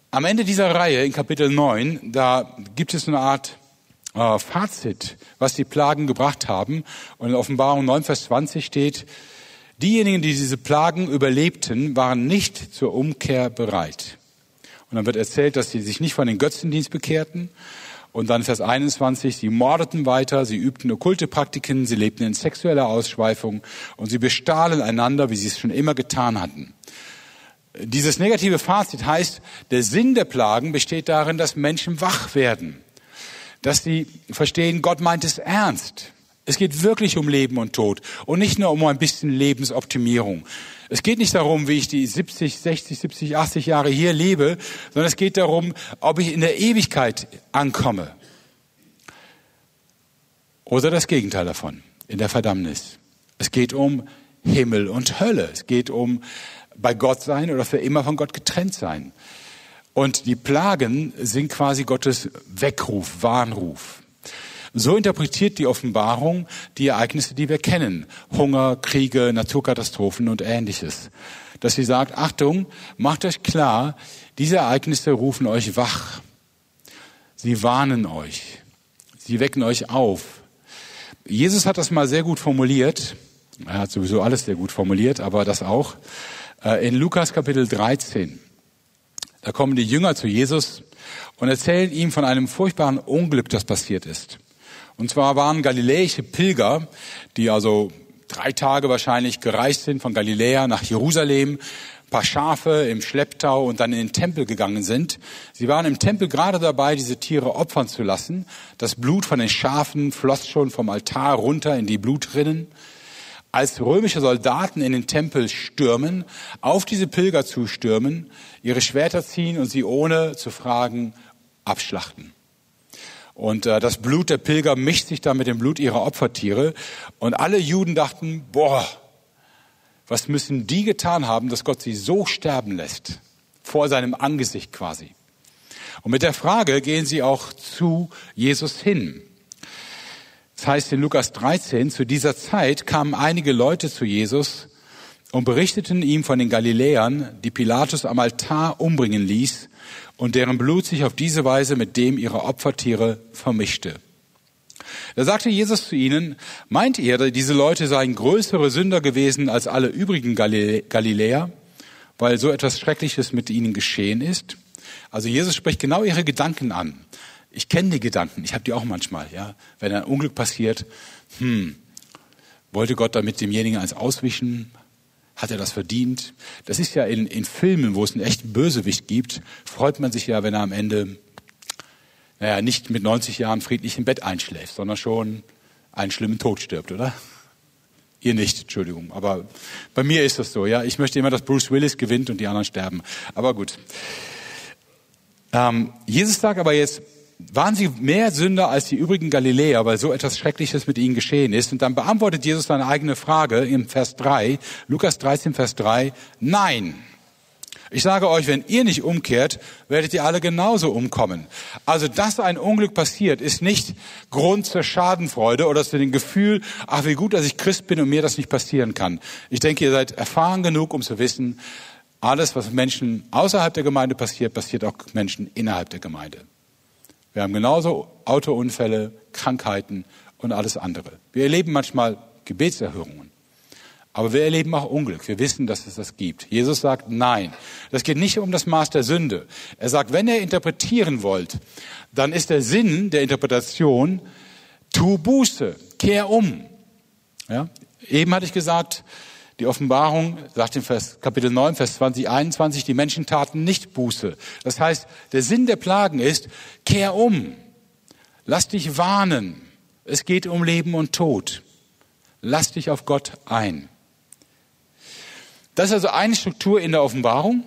Am Ende dieser Reihe in Kapitel 9, da gibt es eine Art äh, Fazit, was die Plagen gebracht haben. Und in Offenbarung 9, Vers 20 steht, diejenigen, die diese Plagen überlebten, waren nicht zur Umkehr bereit. Und dann wird erzählt, dass sie sich nicht von den Götzendienst bekehrten. Und dann Vers 21, sie mordeten weiter, sie übten okkulte Praktiken, sie lebten in sexueller Ausschweifung und sie bestahlen einander, wie sie es schon immer getan hatten. Dieses negative Fazit heißt, der Sinn der Plagen besteht darin, dass Menschen wach werden, dass sie verstehen, Gott meint es ernst. Es geht wirklich um Leben und Tod und nicht nur um ein bisschen Lebensoptimierung. Es geht nicht darum, wie ich die 70, 60, 70, 80 Jahre hier lebe, sondern es geht darum, ob ich in der Ewigkeit ankomme. Oder das Gegenteil davon, in der Verdammnis. Es geht um Himmel und Hölle. Es geht um bei Gott sein oder für immer von Gott getrennt sein. Und die Plagen sind quasi Gottes Weckruf, Warnruf. So interpretiert die Offenbarung die Ereignisse, die wir kennen. Hunger, Kriege, Naturkatastrophen und ähnliches. Dass sie sagt, Achtung, macht euch klar, diese Ereignisse rufen euch wach. Sie warnen euch. Sie wecken euch auf. Jesus hat das mal sehr gut formuliert. Er hat sowieso alles sehr gut formuliert, aber das auch. Äh, in Lukas Kapitel 13. Da kommen die Jünger zu Jesus und erzählen ihm von einem furchtbaren Unglück, das passiert ist. Und zwar waren galiläische Pilger, die also drei Tage wahrscheinlich gereist sind von Galiläa nach Jerusalem, paar Schafe im Schlepptau und dann in den Tempel gegangen sind. Sie waren im Tempel gerade dabei, diese Tiere opfern zu lassen. Das Blut von den Schafen floss schon vom Altar runter in die Blutrinnen als römische Soldaten in den Tempel stürmen, auf diese Pilger zustürmen, ihre Schwerter ziehen und sie ohne zu fragen abschlachten. Und äh, das Blut der Pilger mischt sich dann mit dem Blut ihrer Opfertiere. Und alle Juden dachten, boah, was müssen die getan haben, dass Gott sie so sterben lässt? Vor seinem Angesicht quasi. Und mit der Frage gehen sie auch zu Jesus hin. Das heißt in Lukas 13, zu dieser Zeit kamen einige Leute zu Jesus und berichteten ihm von den Galiläern, die Pilatus am Altar umbringen ließ und deren Blut sich auf diese Weise mit dem ihrer Opfertiere vermischte. Da sagte Jesus zu ihnen, meint ihr, diese Leute seien größere Sünder gewesen als alle übrigen Galiläer, weil so etwas Schreckliches mit ihnen geschehen ist? Also Jesus spricht genau ihre Gedanken an. Ich kenne die Gedanken, ich habe die auch manchmal, ja. Wenn ein Unglück passiert, hm, wollte Gott damit demjenigen eins auswischen? Hat er das verdient? Das ist ja in, in Filmen, wo es einen echten Bösewicht gibt, freut man sich ja, wenn er am Ende naja, nicht mit 90 Jahren friedlich im Bett einschläft, sondern schon einen schlimmen Tod stirbt, oder? Ihr nicht, Entschuldigung. Aber bei mir ist das so, ja. Ich möchte immer, dass Bruce Willis gewinnt und die anderen sterben. Aber gut. Ähm, Jesus sagt aber jetzt, waren sie mehr Sünder als die übrigen Galiläer, weil so etwas Schreckliches mit ihnen geschehen ist. Und dann beantwortet Jesus seine eigene Frage im Vers 3, Lukas 13, Vers 3, nein. Ich sage euch, wenn ihr nicht umkehrt, werdet ihr alle genauso umkommen. Also, dass ein Unglück passiert, ist nicht Grund zur Schadenfreude oder zu dem Gefühl, ach, wie gut, dass ich Christ bin und mir das nicht passieren kann. Ich denke, ihr seid erfahren genug, um zu wissen, alles, was Menschen außerhalb der Gemeinde passiert, passiert auch Menschen innerhalb der Gemeinde. Wir haben genauso Autounfälle, Krankheiten und alles andere. Wir erleben manchmal Gebetserhörungen. Aber wir erleben auch Unglück. Wir wissen, dass es das gibt. Jesus sagt nein. Das geht nicht um das Maß der Sünde. Er sagt, wenn ihr interpretieren wollt, dann ist der Sinn der Interpretation, tu Buße, kehr um. Ja? Eben hatte ich gesagt, die Offenbarung sagt in Vers, Kapitel 9, Vers 20, 21, die Menschen taten nicht Buße. Das heißt, der Sinn der Plagen ist, kehr um. Lass dich warnen. Es geht um Leben und Tod. Lass dich auf Gott ein. Das ist also eine Struktur in der Offenbarung.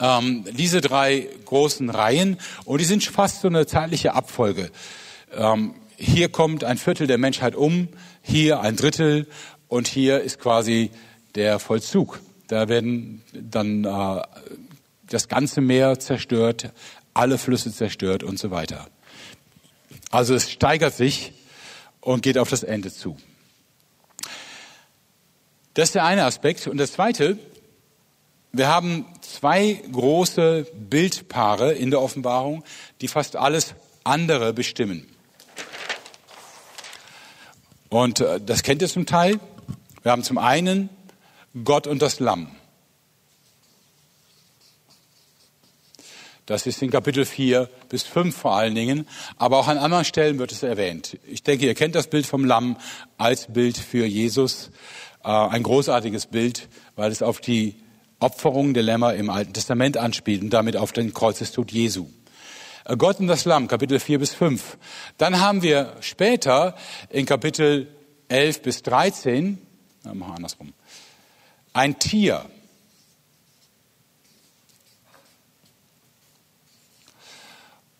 Ähm, diese drei großen Reihen und die sind fast so eine zeitliche Abfolge. Ähm, hier kommt ein Viertel der Menschheit um, hier ein Drittel und hier ist quasi der Vollzug. Da werden dann äh, das ganze Meer zerstört, alle Flüsse zerstört und so weiter. Also es steigert sich und geht auf das Ende zu. Das ist der eine Aspekt. Und das zweite, wir haben zwei große Bildpaare in der Offenbarung, die fast alles andere bestimmen. Und äh, das kennt ihr zum Teil. Wir haben zum einen Gott und das Lamm. Das ist in Kapitel 4 bis 5 vor allen Dingen, aber auch an anderen Stellen wird es erwähnt. Ich denke, ihr kennt das Bild vom Lamm als Bild für Jesus. Äh, ein großartiges Bild, weil es auf die Opferung der Lämmer im Alten Testament anspielt und damit auf den Kreuzestod Jesu. Äh, Gott und das Lamm, Kapitel 4 bis 5. Dann haben wir später in Kapitel 11 bis 13, na, wir andersrum, ein Tier.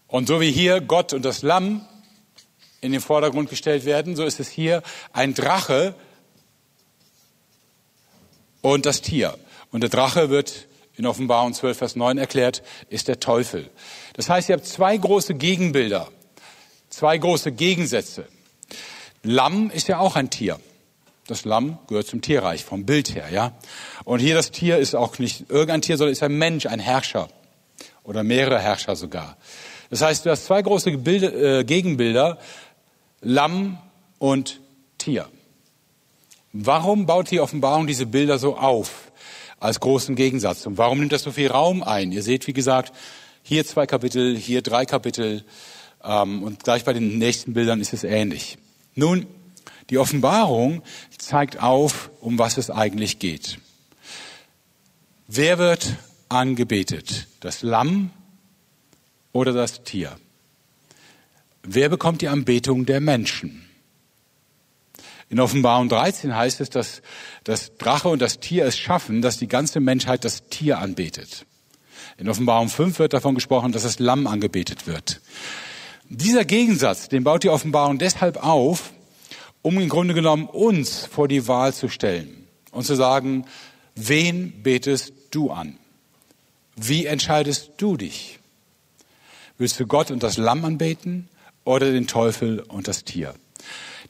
Und so wie hier Gott und das Lamm in den Vordergrund gestellt werden, so ist es hier ein Drache, und das Tier. Und der Drache wird in Offenbarung 12, Vers 9 erklärt, ist der Teufel. Das heißt, ihr habt zwei große Gegenbilder, zwei große Gegensätze. Lamm ist ja auch ein Tier. Das Lamm gehört zum Tierreich, vom Bild her, ja. Und hier das Tier ist auch nicht irgendein Tier, sondern ist ein Mensch, ein Herrscher. Oder mehrere Herrscher sogar. Das heißt, du hast zwei große Bilder, äh, Gegenbilder, Lamm und Tier. Warum baut die Offenbarung diese Bilder so auf als großen Gegensatz? Und warum nimmt das so viel Raum ein? Ihr seht, wie gesagt, hier zwei Kapitel, hier drei Kapitel ähm, und gleich bei den nächsten Bildern ist es ähnlich. Nun, die Offenbarung zeigt auf, um was es eigentlich geht. Wer wird angebetet? Das Lamm oder das Tier? Wer bekommt die Anbetung der Menschen? In Offenbarung 13 heißt es, dass das Drache und das Tier es schaffen, dass die ganze Menschheit das Tier anbetet. In Offenbarung 5 wird davon gesprochen, dass das Lamm angebetet wird. Dieser Gegensatz, den baut die Offenbarung deshalb auf, um im Grunde genommen uns vor die Wahl zu stellen und zu sagen, wen betest du an? Wie entscheidest du dich? Willst du Gott und das Lamm anbeten oder den Teufel und das Tier?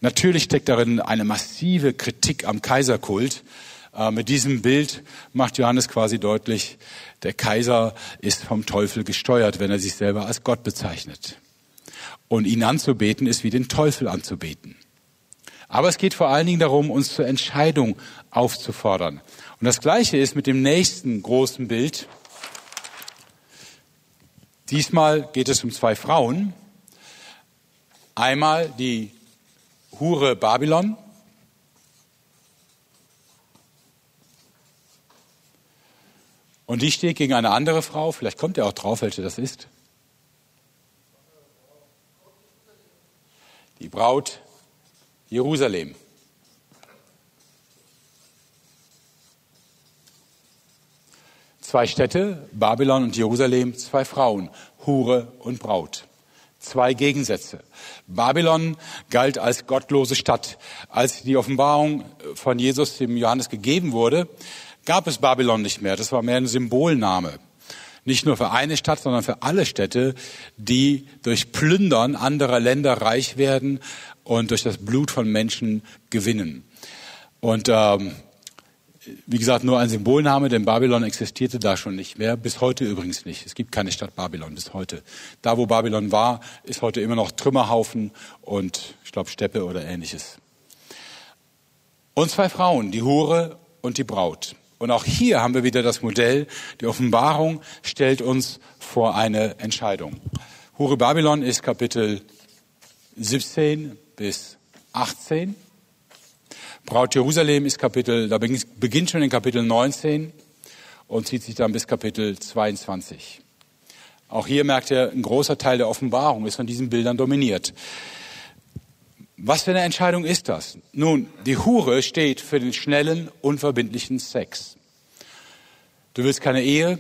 Natürlich steckt darin eine massive Kritik am Kaiserkult. Äh, mit diesem Bild macht Johannes quasi deutlich, der Kaiser ist vom Teufel gesteuert, wenn er sich selber als Gott bezeichnet. Und ihn anzubeten ist wie den Teufel anzubeten. Aber es geht vor allen Dingen darum, uns zur Entscheidung aufzufordern. Und das Gleiche ist mit dem nächsten großen Bild. Diesmal geht es um zwei Frauen. Einmal die Hure Babylon. Und die steht gegen eine andere Frau. Vielleicht kommt ihr auch drauf, welche das ist. Die Braut Jerusalem. Zwei Städte, Babylon und Jerusalem, zwei Frauen, Hure und Braut. Zwei Gegensätze. Babylon galt als gottlose Stadt. Als die Offenbarung von Jesus dem Johannes gegeben wurde, gab es Babylon nicht mehr. Das war mehr ein Symbolname. Nicht nur für eine Stadt, sondern für alle Städte, die durch Plündern anderer Länder reich werden und durch das Blut von Menschen gewinnen. Und ähm, wie gesagt, nur ein Symbolname, denn Babylon existierte da schon nicht mehr, bis heute übrigens nicht. Es gibt keine Stadt Babylon bis heute. Da, wo Babylon war, ist heute immer noch Trümmerhaufen und ich glaube Steppe oder ähnliches. Und zwei Frauen, die Hure und die Braut. Und auch hier haben wir wieder das Modell, die Offenbarung stellt uns vor eine Entscheidung. Hure Babylon ist Kapitel 17 bis 18. Braut Jerusalem ist Kapitel, da beginnt schon in Kapitel 19 und zieht sich dann bis Kapitel 22. Auch hier merkt ihr, ein großer Teil der Offenbarung ist von diesen Bildern dominiert. Was für eine Entscheidung ist das? Nun, die Hure steht für den schnellen, unverbindlichen Sex. Du willst keine Ehe,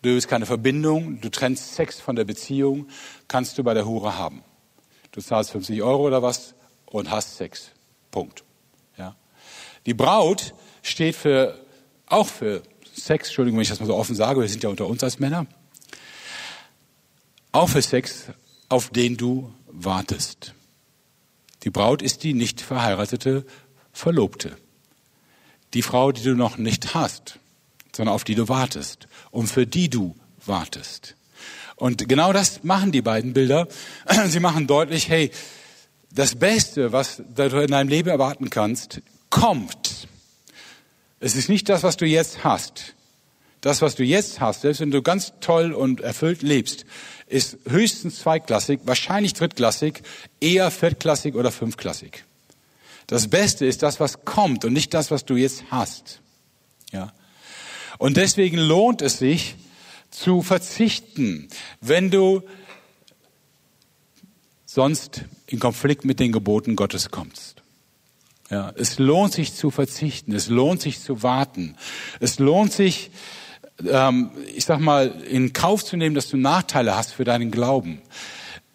du willst keine Verbindung, du trennst Sex von der Beziehung, kannst du bei der Hure haben. Du zahlst 50 Euro oder was und hast Sex. Punkt. Ja. Die Braut steht für, auch für Sex, Entschuldigung, wenn ich das mal so offen sage, wir sind ja unter uns als Männer. Auch für Sex, auf den du wartest. Die Braut ist die nicht verheiratete Verlobte. Die Frau, die du noch nicht hast, sondern auf die du wartest und für die du wartest. Und genau das machen die beiden Bilder. (clears throat) Sie machen deutlich, hey, das Beste, was du in deinem Leben erwarten kannst, kommt. Es ist nicht das, was du jetzt hast. Das, was du jetzt hast, selbst wenn du ganz toll und erfüllt lebst, ist höchstens zweitklassig, wahrscheinlich drittklassig, eher viertklassig oder fünfklassig. Das Beste ist das, was kommt und nicht das, was du jetzt hast. Ja. Und deswegen lohnt es sich zu verzichten, wenn du sonst in Konflikt mit den Geboten Gottes kommst. Ja, es lohnt sich zu verzichten, es lohnt sich zu warten, es lohnt sich, ähm, ich sag mal, in Kauf zu nehmen, dass du Nachteile hast für deinen Glauben.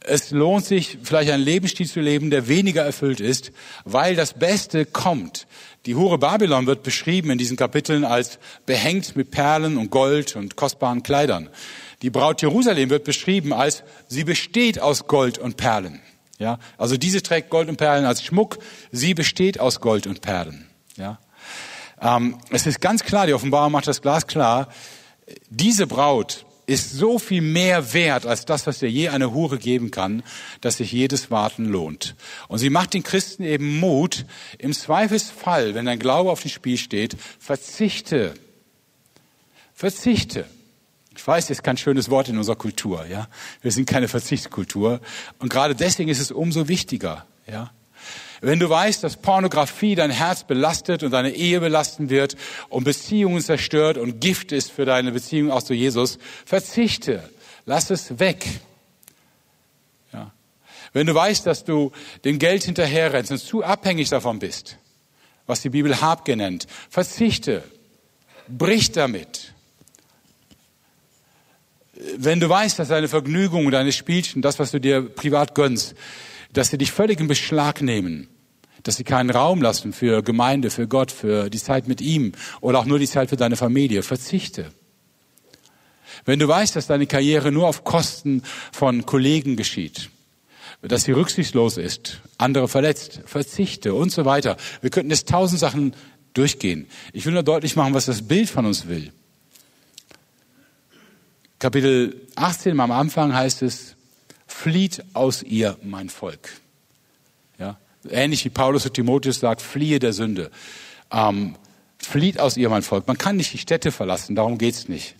Es lohnt sich, vielleicht einen Lebensstil zu leben, der weniger erfüllt ist, weil das Beste kommt. Die Hure Babylon wird beschrieben in diesen Kapiteln als behängt mit Perlen und Gold und kostbaren Kleidern. Die Braut Jerusalem wird beschrieben als sie besteht aus Gold und Perlen. Ja, also diese trägt Gold und Perlen als Schmuck. Sie besteht aus Gold und Perlen. Ja, ähm, es ist ganz klar, die Offenbarung macht das Glas klar. Diese Braut ist so viel mehr wert als das, was dir je eine Hure geben kann, dass sich jedes Warten lohnt. Und sie macht den Christen eben Mut, im Zweifelsfall, wenn dein Glaube auf dem Spiel steht, verzichte. Verzichte. Ich weiß, das ist kein schönes Wort in unserer Kultur, ja. Wir sind keine Verzichtskultur. Und gerade deswegen ist es umso wichtiger, ja. Wenn du weißt, dass Pornografie dein Herz belastet und deine Ehe belasten wird und Beziehungen zerstört und Gift ist für deine Beziehung auch zu Jesus, verzichte. Lass es weg. Ja. Wenn du weißt, dass du dem Geld hinterherrennst und zu abhängig davon bist, was die Bibel Habgier nennt, verzichte. Brich damit. Wenn du weißt, dass deine Vergnügung, deine Spielchen, das, was du dir privat gönnst, dass sie dich völlig in Beschlag nehmen, dass sie keinen Raum lassen für Gemeinde, für Gott, für die Zeit mit ihm oder auch nur die Zeit für deine Familie. Verzichte. Wenn du weißt, dass deine Karriere nur auf Kosten von Kollegen geschieht, dass sie rücksichtslos ist, andere verletzt, verzichte und so weiter. Wir könnten jetzt tausend Sachen durchgehen. Ich will nur deutlich machen, was das Bild von uns will. Kapitel 18 am Anfang heißt es, flieht aus ihr mein Volk. Ja? Ähnlich wie Paulus zu Timotheus sagt, fliehe der Sünde. Ähm, flieht aus ihr mein Volk. Man kann nicht die Städte verlassen, darum geht's nicht.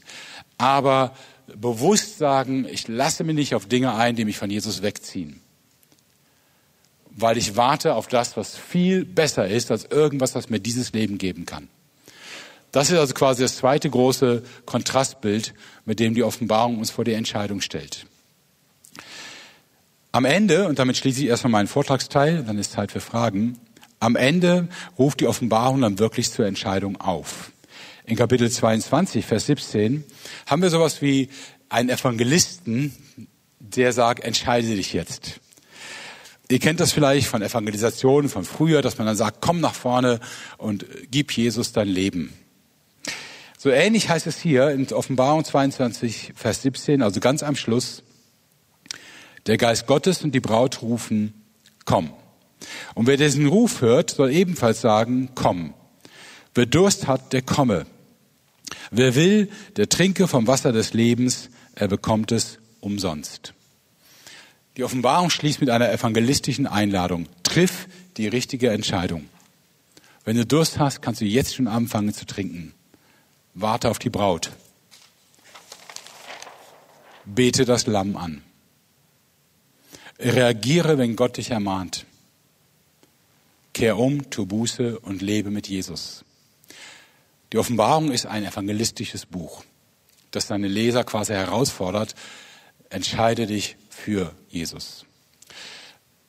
Aber bewusst sagen, ich lasse mich nicht auf Dinge ein, die mich von Jesus wegziehen. Weil ich warte auf das, was viel besser ist als irgendwas, was mir dieses Leben geben kann. Das ist also quasi das zweite große Kontrastbild, mit dem die Offenbarung uns vor die Entscheidung stellt. Am Ende, und damit schließe ich erstmal meinen Vortragsteil, dann ist Zeit für Fragen, am Ende ruft die Offenbarung dann wirklich zur Entscheidung auf. In Kapitel 22, Vers 17 haben wir sowas wie einen Evangelisten, der sagt, entscheide dich jetzt. Ihr kennt das vielleicht von Evangelisationen von früher, dass man dann sagt, komm nach vorne und gib Jesus dein Leben. So ähnlich heißt es hier in Offenbarung 22, Vers 17, also ganz am Schluss. Der Geist Gottes und die Braut rufen, komm. Und wer diesen Ruf hört, soll ebenfalls sagen, komm. Wer Durst hat, der komme. Wer will, der trinke vom Wasser des Lebens, er bekommt es umsonst. Die Offenbarung schließt mit einer evangelistischen Einladung. Triff die richtige Entscheidung. Wenn du Durst hast, kannst du jetzt schon anfangen zu trinken. Warte auf die Braut. Bete das Lamm an. Reagiere, wenn Gott dich ermahnt. Kehr um, tu Buße und lebe mit Jesus. Die Offenbarung ist ein evangelistisches Buch, das seine Leser quasi herausfordert, entscheide dich für Jesus.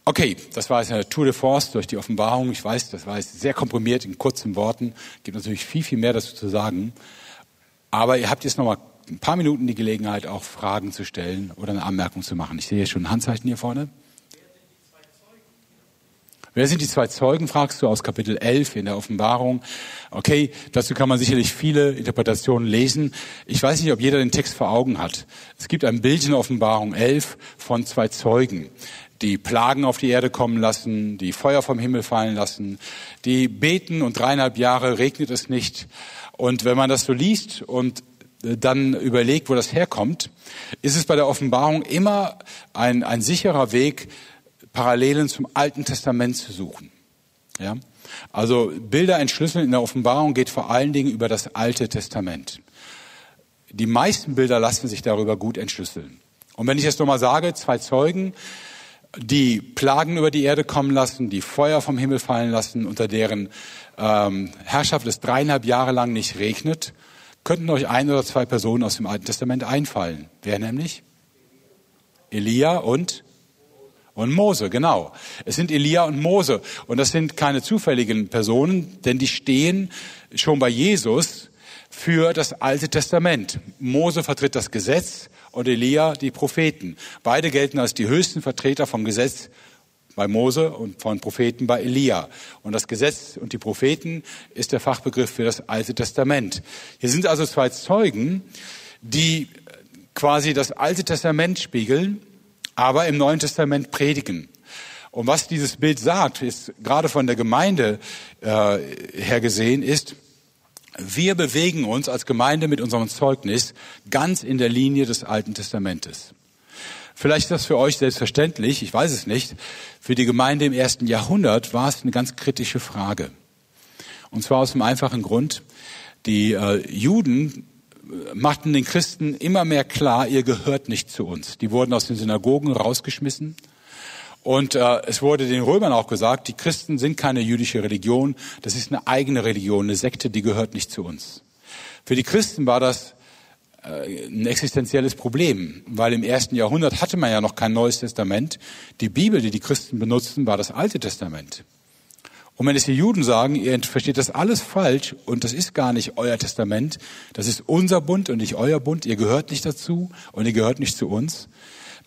Okay, das war jetzt eine Tour de Force durch die Offenbarung. Ich weiß, das war jetzt sehr komprimiert in kurzen Worten. Es gibt natürlich viel, viel mehr dazu zu sagen. Aber ihr habt jetzt noch mal ein paar Minuten die Gelegenheit, auch Fragen zu stellen oder eine Anmerkung zu machen. Ich sehe schon ein Handzeichen hier vorne. Wer sind die zwei Zeugen, fragst du aus Kapitel 11 in der Offenbarung. Okay, dazu kann man sicherlich viele Interpretationen lesen. Ich weiß nicht, ob jeder den Text vor Augen hat. Es gibt ein Bild in Offenbarung 11 von zwei Zeugen die Plagen auf die Erde kommen lassen, die Feuer vom Himmel fallen lassen, die beten und dreieinhalb Jahre regnet es nicht. Und wenn man das so liest und dann überlegt, wo das herkommt, ist es bei der Offenbarung immer ein, ein sicherer Weg, Parallelen zum Alten Testament zu suchen. Ja? Also Bilder entschlüsseln in der Offenbarung geht vor allen Dingen über das Alte Testament. Die meisten Bilder lassen sich darüber gut entschlüsseln. Und wenn ich jetzt nochmal sage, zwei Zeugen, die Plagen über die Erde kommen lassen, die Feuer vom Himmel fallen lassen, unter deren ähm, Herrschaft es dreieinhalb Jahre lang nicht regnet, könnten euch ein oder zwei Personen aus dem Alten Testament einfallen. Wer nämlich? Elia und und Mose, genau. Es sind Elia und Mose. Und das sind keine zufälligen Personen, denn die stehen schon bei Jesus für das Alte Testament. Mose vertritt das Gesetz und Elia die Propheten. Beide gelten als die höchsten Vertreter vom Gesetz bei Mose und von Propheten bei Elia. Und das Gesetz und die Propheten ist der Fachbegriff für das Alte Testament. Hier sind also zwei Zeugen, die quasi das Alte Testament spiegeln, aber im Neuen Testament predigen. Und was dieses Bild sagt, ist gerade von der Gemeinde äh, her gesehen, ist, wir bewegen uns als Gemeinde mit unserem Zeugnis ganz in der Linie des Alten Testamentes. Vielleicht ist das für euch selbstverständlich, ich weiß es nicht. Für die Gemeinde im ersten Jahrhundert war es eine ganz kritische Frage. Und zwar aus dem einfachen Grund, die äh, Juden äh, machten den Christen immer mehr klar, ihr gehört nicht zu uns. Die wurden aus den Synagogen rausgeschmissen und äh, es wurde den Römern auch gesagt, die Christen sind keine jüdische Religion, das ist eine eigene Religion, eine Sekte, die gehört nicht zu uns. Für die Christen war das ein existenzielles Problem, weil im ersten Jahrhundert hatte man ja noch kein neues Testament. Die Bibel, die die Christen benutzten, war das Alte Testament. Und wenn es die Juden sagen, ihr versteht das alles falsch und das ist gar nicht euer Testament, das ist unser Bund und nicht euer Bund, ihr gehört nicht dazu und ihr gehört nicht zu uns,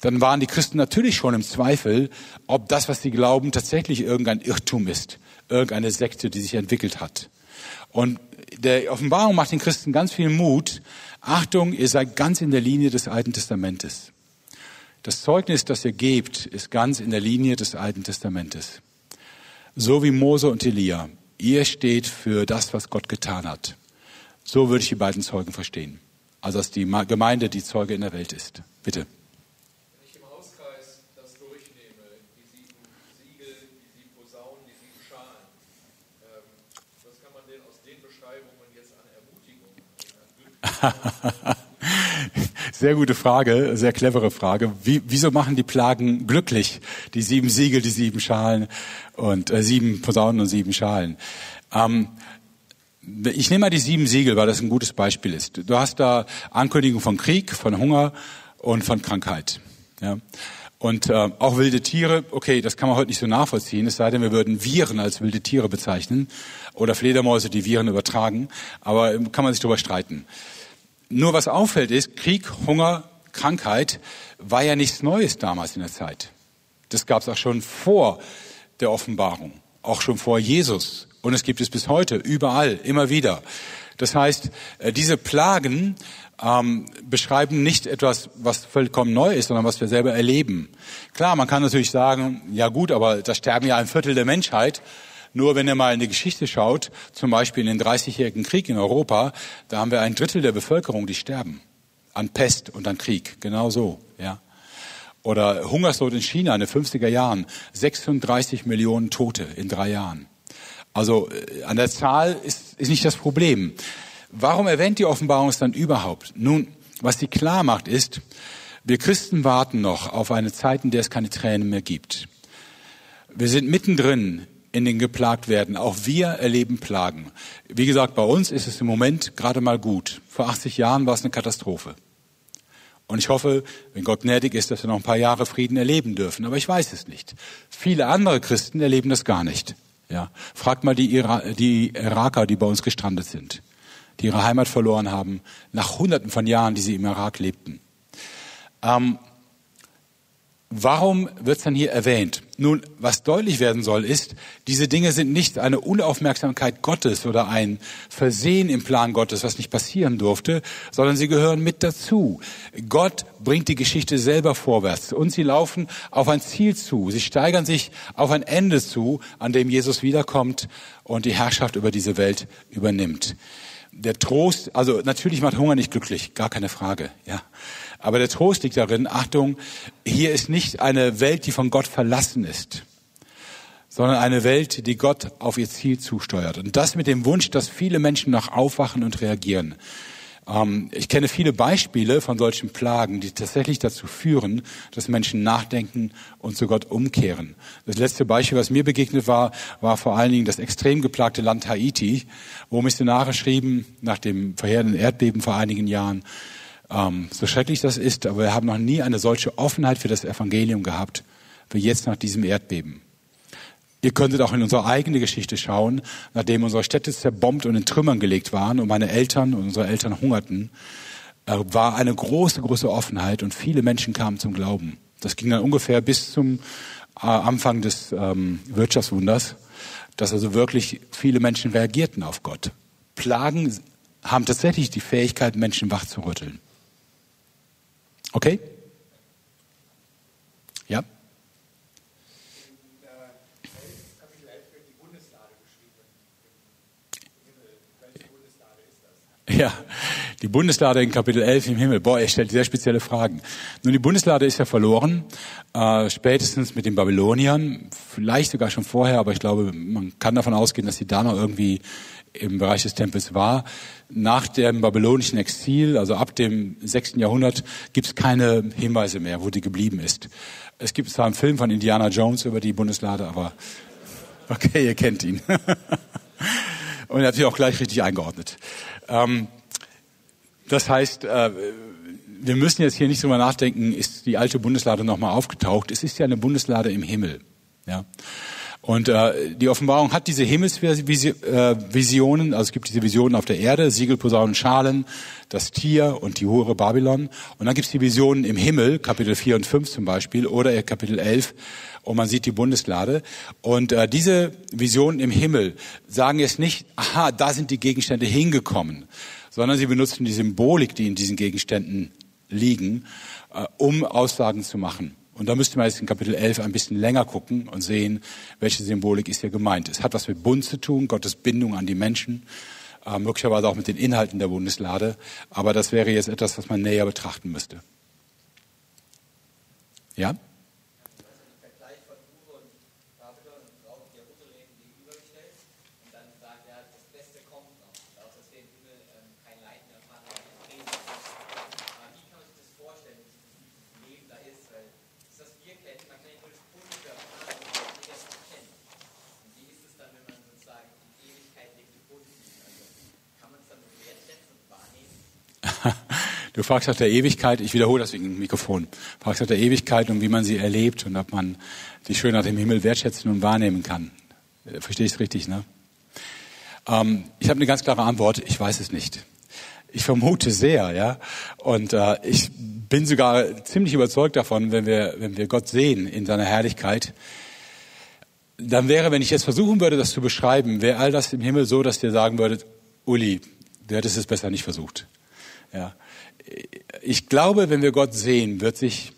dann waren die Christen natürlich schon im Zweifel, ob das, was sie glauben, tatsächlich irgendein Irrtum ist, irgendeine Sekte, die sich entwickelt hat. Und der Offenbarung macht den Christen ganz viel Mut. Achtung, ihr seid ganz in der Linie des Alten Testamentes. Das Zeugnis, das ihr gebt, ist ganz in der Linie des Alten Testamentes. So wie Mose und Elia. Ihr steht für das, was Gott getan hat. So würde ich die beiden Zeugen verstehen. Also dass die Gemeinde die Zeuge in der Welt ist. Bitte. den Beschreibungen jetzt an Ermutigung? (laughs) Sehr gute Frage, sehr clevere Frage. Wie, wieso machen die Plagen glücklich? Die sieben Siegel, die sieben Schalen und äh, sieben Posaunen und sieben Schalen. Ähm, ich nehme mal die sieben Siegel, weil das ein gutes Beispiel ist. Du hast da Ankündigung von Krieg, von Hunger und von Krankheit. Ja. Und äh, auch wilde Tiere, okay, das kann man heute nicht so nachvollziehen, es sei denn, wir würden Viren als wilde Tiere bezeichnen oder Fledermäuse, die Viren übertragen, aber ähm, kann man sich darüber streiten. Nur was auffällt ist, Krieg, Hunger, Krankheit war ja nichts Neues damals in der Zeit. Das gab es auch schon vor der Offenbarung, auch schon vor Jesus. Und es gibt es bis heute, überall, immer wieder. Das heißt, äh, diese Plagen ähm, beschreiben nicht etwas, was vollkommen neu ist, sondern was wir selber erleben. Klar, man kann natürlich sagen, ja gut, aber da sterben ja ein Viertel der Menschheit. Nur wenn ihr mal in die Geschichte schaut, zum Beispiel in den 30-jährigen Krieg in Europa, da haben wir ein Drittel der Bevölkerung, die sterben. An Pest und an Krieg. Genau so, ja. Oder Hungersnot in China in den 50er Jahren. 36 Millionen Tote in drei Jahren. Also äh, an der Zahl ist, ist nicht das Problem. Warum erwähnt die Offenbarung es dann überhaupt? Nun, was sie klar macht ist, wir Christen warten noch auf eine Zeit, in der es keine Tränen mehr gibt. Wir sind mittendrin in den geplagt werden. Auch wir erleben Plagen. Wie gesagt, bei uns ist es im Moment gerade mal gut. Vor 80 Jahren war es eine Katastrophe. Und ich hoffe, wenn Gott gnädig ist, dass wir noch ein paar Jahre Frieden erleben dürfen. Aber ich weiß es nicht. Viele andere Christen erleben das gar nicht. Ja. Fragt mal die, Ira die Iraker, die bei uns gestrandet sind die ihre Heimat verloren haben, nach Hunderten von Jahren, die sie im Irak lebten. Ähm, warum wird es dann hier erwähnt? Nun, was deutlich werden soll, ist, diese Dinge sind nicht eine Unaufmerksamkeit Gottes oder ein Versehen im Plan Gottes, was nicht passieren durfte, sondern sie gehören mit dazu. Gott bringt die Geschichte selber vorwärts und sie laufen auf ein Ziel zu. Sie steigern sich auf ein Ende zu, an dem Jesus wiederkommt und die Herrschaft über diese Welt übernimmt der Trost, also natürlich macht Hunger nicht glücklich, gar keine Frage, ja. Aber der Trost liegt darin, Achtung, hier ist nicht eine Welt, die von Gott verlassen ist, sondern eine Welt, die Gott auf ihr Ziel zusteuert. Und das mit dem Wunsch, dass viele Menschen noch aufwachen und reagieren. Ähm, ich kenne viele Beispiele von solchen Plagen, die tatsächlich dazu führen, dass Menschen nachdenken und zu Gott umkehren. Das letzte Beispiel, was mir begegnet war, war vor allen Dingen das extrem geplagte Land Haiti, wo Missionare schrieben, nach dem verheerenden Erdbeben vor einigen Jahren, ähm, so schrecklich das ist, aber wir haben noch nie eine solche Offenheit für das Evangelium gehabt, wie jetzt nach diesem Erdbeben. Ihr könntet auch in unsere eigene Geschichte schauen, nachdem unsere Städte zerbombt und in Trümmern gelegt waren und meine Eltern und unsere Eltern hungerten, äh, war eine große, große Offenheit und viele Menschen kamen zum Glauben. Das ging dann ungefähr bis zum äh, Anfang des ähm, Wirtschaftswunders, dass also wirklich viele Menschen reagierten auf Gott. Plagen haben tatsächlich die Fähigkeit, Menschen wach zu rütteln. Okay? Ja? Ja, die Bundeslade in Kapitel 11 im Himmel. Boah, er stellt sehr spezielle Fragen. Nun, die Bundeslade ist ja verloren, äh, spätestens mit den Babyloniern, vielleicht sogar schon vorher, aber ich glaube, man kann davon ausgehen, dass sie da noch irgendwie im Bereich des Tempels war. Nach dem babylonischen Exil, also ab dem 6. Jahrhundert, gibt es keine Hinweise mehr, wo die geblieben ist. Es gibt zwar einen Film von Indiana Jones über die Bundeslade, aber (laughs) okay, ihr kennt ihn. (laughs) Und er hat sich auch gleich richtig eingeordnet. Ähm, das heißt, äh, wir müssen jetzt hier nicht drüber nachdenken, ist die alte Bundeslade nochmal aufgetaucht. Es ist ja eine Bundeslade im Himmel. Ja. Und äh, die Offenbarung hat diese Himmelsvisionen, also es gibt diese Visionen auf der Erde, Siegel, Posaunen, Schalen, das Tier und die Hure Babylon. Und dann gibt es die Visionen im Himmel, Kapitel 4 und 5 zum Beispiel, oder Kapitel 11, und man sieht die Bundeslade. Und äh, diese Visionen im Himmel sagen jetzt nicht, aha, da sind die Gegenstände hingekommen, sondern sie benutzen die Symbolik, die in diesen Gegenständen liegen, äh, um Aussagen zu machen. Und da müsste man jetzt in Kapitel 11 ein bisschen länger gucken und sehen, welche Symbolik ist hier gemeint. Es hat was mit Bund zu tun, Gottes Bindung an die Menschen, äh, möglicherweise auch mit den Inhalten der Bundeslade. Aber das wäre jetzt etwas, was man näher betrachten müsste. Ja? Du fragst nach der Ewigkeit, ich wiederhole das wegen dem Mikrofon, fragst nach der Ewigkeit und wie man sie erlebt und ob man die Schönheit im Himmel wertschätzen und wahrnehmen kann. Äh, verstehe ich es richtig, ne? Ähm, ich habe eine ganz klare Antwort, ich weiß es nicht. Ich vermute sehr, ja. Und äh, ich bin sogar ziemlich überzeugt davon, wenn wir, wenn wir Gott sehen in seiner Herrlichkeit, dann wäre, wenn ich jetzt versuchen würde, das zu beschreiben, wäre all das im Himmel so, dass ihr sagen würdet, Uli, du hättest es besser nicht versucht. Ja. Ich glaube, wenn wir Gott sehen, wird sich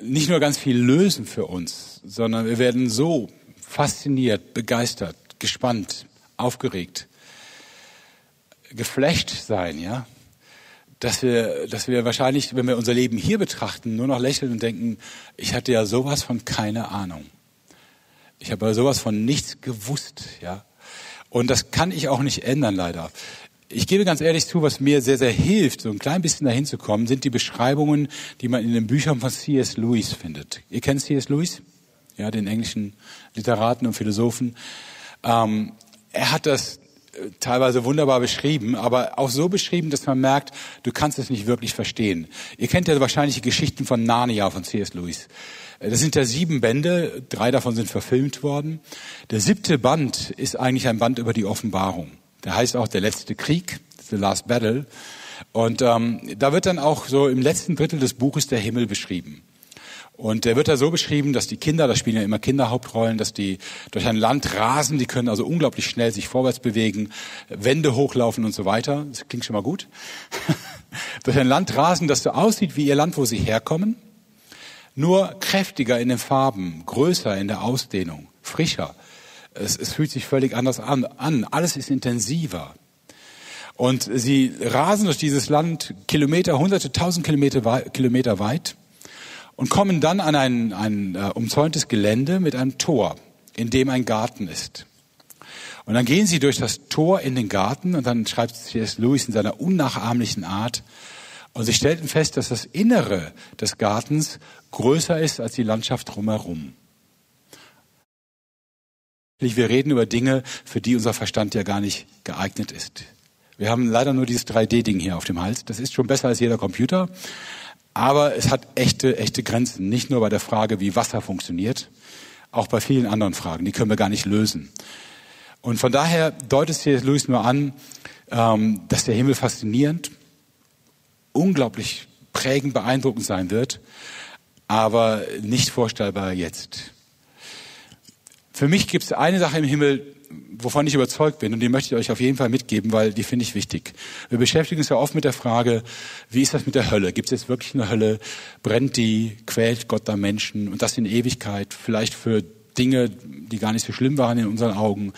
nicht nur ganz viel lösen für uns, sondern wir werden so fasziniert, begeistert, gespannt, aufgeregt, geflecht sein, ja, dass wir, dass wir wahrscheinlich, wenn wir unser Leben hier betrachten, nur noch lächeln und denken, ich hatte ja sowas von keine Ahnung. Ich habe sowas von nichts gewusst, ja. Und das kann ich auch nicht ändern, leider. Ich gebe ganz ehrlich zu, was mir sehr, sehr hilft, so ein klein bisschen dahin zu kommen, sind die Beschreibungen, die man in den Büchern von C.S. Lewis findet. Ihr kennt C.S. Lewis? Ja, den englischen Literaten und Philosophen. Ähm, er hat das äh, teilweise wunderbar beschrieben, aber auch so beschrieben, dass man merkt, du kannst es nicht wirklich verstehen. Ihr kennt ja wahrscheinlich die Geschichten von Narnia von C.S. Lewis. Äh, das sind ja sieben Bände, drei davon sind verfilmt worden. Der siebte Band ist eigentlich ein Band über die Offenbarung. Der heißt auch Der letzte Krieg, The Last Battle. Und ähm, da wird dann auch so im letzten Drittel des Buches der Himmel beschrieben. Und der wird da so beschrieben, dass die Kinder, da spielen ja immer Kinderhauptrollen, dass die durch ein Land rasen, die können also unglaublich schnell sich vorwärts bewegen, Wände hochlaufen und so weiter. Das klingt schon mal gut. (laughs) durch ein Land rasen, das so aussieht wie ihr Land, wo sie herkommen nur kräftiger in den Farben, größer in der Ausdehnung, frischer. Es, es fühlt sich völlig anders an, an. Alles ist intensiver. Und sie rasen durch dieses Land Kilometer, hunderte, tausend Kilometer, Kilometer weit und kommen dann an ein, ein äh, umzäuntes Gelände mit einem Tor, in dem ein Garten ist. Und dann gehen sie durch das Tor in den Garten und dann schreibt C.S. Lewis in seiner unnachahmlichen Art, und sie stellten fest, dass das Innere des Gartens größer ist als die Landschaft drumherum. Wir reden über Dinge, für die unser Verstand ja gar nicht geeignet ist. Wir haben leider nur dieses 3D-Ding hier auf dem Hals. Das ist schon besser als jeder Computer. Aber es hat echte, echte Grenzen. Nicht nur bei der Frage, wie Wasser funktioniert, auch bei vielen anderen Fragen. Die können wir gar nicht lösen. Und von daher deutet hier Louis nur an, ähm, dass der Himmel faszinierend, unglaublich prägend, beeindruckend sein wird, aber nicht vorstellbar jetzt. Für mich gibt es eine Sache im Himmel, wovon ich überzeugt bin, und die möchte ich euch auf jeden Fall mitgeben, weil die finde ich wichtig. Wir beschäftigen uns ja oft mit der Frage, wie ist das mit der Hölle? Gibt es jetzt wirklich eine Hölle? Brennt die? Quält Gott da Menschen? Und das in Ewigkeit? Vielleicht für Dinge, die gar nicht so schlimm waren in unseren Augen.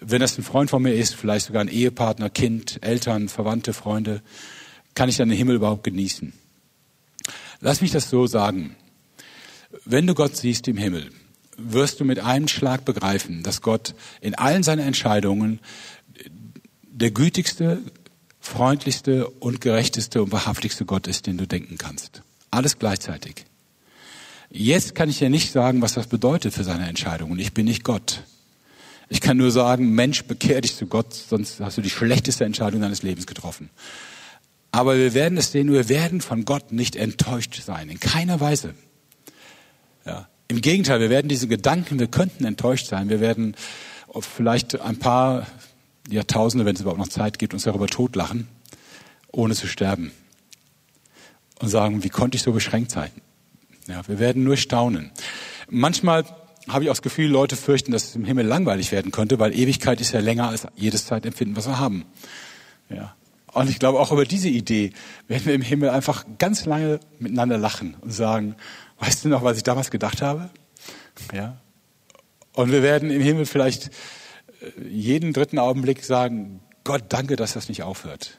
Wenn das ein Freund von mir ist, vielleicht sogar ein Ehepartner, Kind, Eltern, Verwandte, Freunde kann ich dann den Himmel überhaupt genießen? Lass mich das so sagen. Wenn du Gott siehst im Himmel, wirst du mit einem Schlag begreifen, dass Gott in allen seinen Entscheidungen der gütigste, freundlichste und gerechteste und wahrhaftigste Gott ist, den du denken kannst. Alles gleichzeitig. Jetzt kann ich ja nicht sagen, was das bedeutet für seine Entscheidungen. Ich bin nicht Gott. Ich kann nur sagen, Mensch, bekehr dich zu Gott, sonst hast du die schlechteste Entscheidung deines Lebens getroffen. Aber wir werden es sehen, wir werden von Gott nicht enttäuscht sein, in keiner Weise. Ja. Im Gegenteil, wir werden diese Gedanken, wir könnten enttäuscht sein, wir werden vielleicht ein paar Jahrtausende, wenn es überhaupt noch Zeit gibt, uns darüber totlachen, ohne zu sterben. Und sagen, wie konnte ich so beschränkt sein? Ja, wir werden nur staunen. Manchmal habe ich auch das Gefühl, Leute fürchten, dass es im Himmel langweilig werden könnte, weil Ewigkeit ist ja länger als jedes Zeitempfinden, was wir haben. Ja. Und ich glaube, auch über diese Idee werden wir im Himmel einfach ganz lange miteinander lachen und sagen, weißt du noch, was ich damals gedacht habe? Ja. Und wir werden im Himmel vielleicht äh, jeden dritten Augenblick sagen, Gott, danke, dass das nicht aufhört.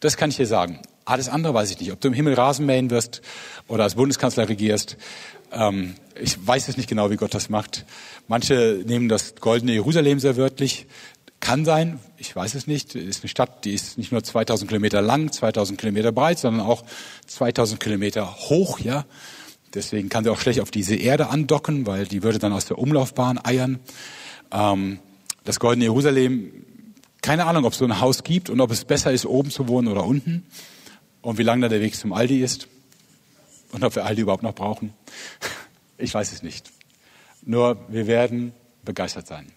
Das kann ich dir sagen. Alles andere weiß ich nicht. Ob du im Himmel Rasen mähen wirst oder als Bundeskanzler regierst, ähm, ich weiß es nicht genau, wie Gott das macht. Manche nehmen das goldene Jerusalem sehr wörtlich. Kann sein, ich weiß es nicht. Es ist eine Stadt, die ist nicht nur 2000 Kilometer lang, 2000 Kilometer breit, sondern auch 2000 Kilometer hoch, ja. Deswegen kann sie auch schlecht auf diese Erde andocken, weil die würde dann aus der Umlaufbahn eiern. Ähm, das Goldene Jerusalem, keine Ahnung, ob es so ein Haus gibt und ob es besser ist, oben zu wohnen oder unten. und wie lang da der Weg zum Aldi ist und ob wir Aldi überhaupt noch brauchen. (laughs) Ich weiß es nicht. Nur wir werden begeistert sein.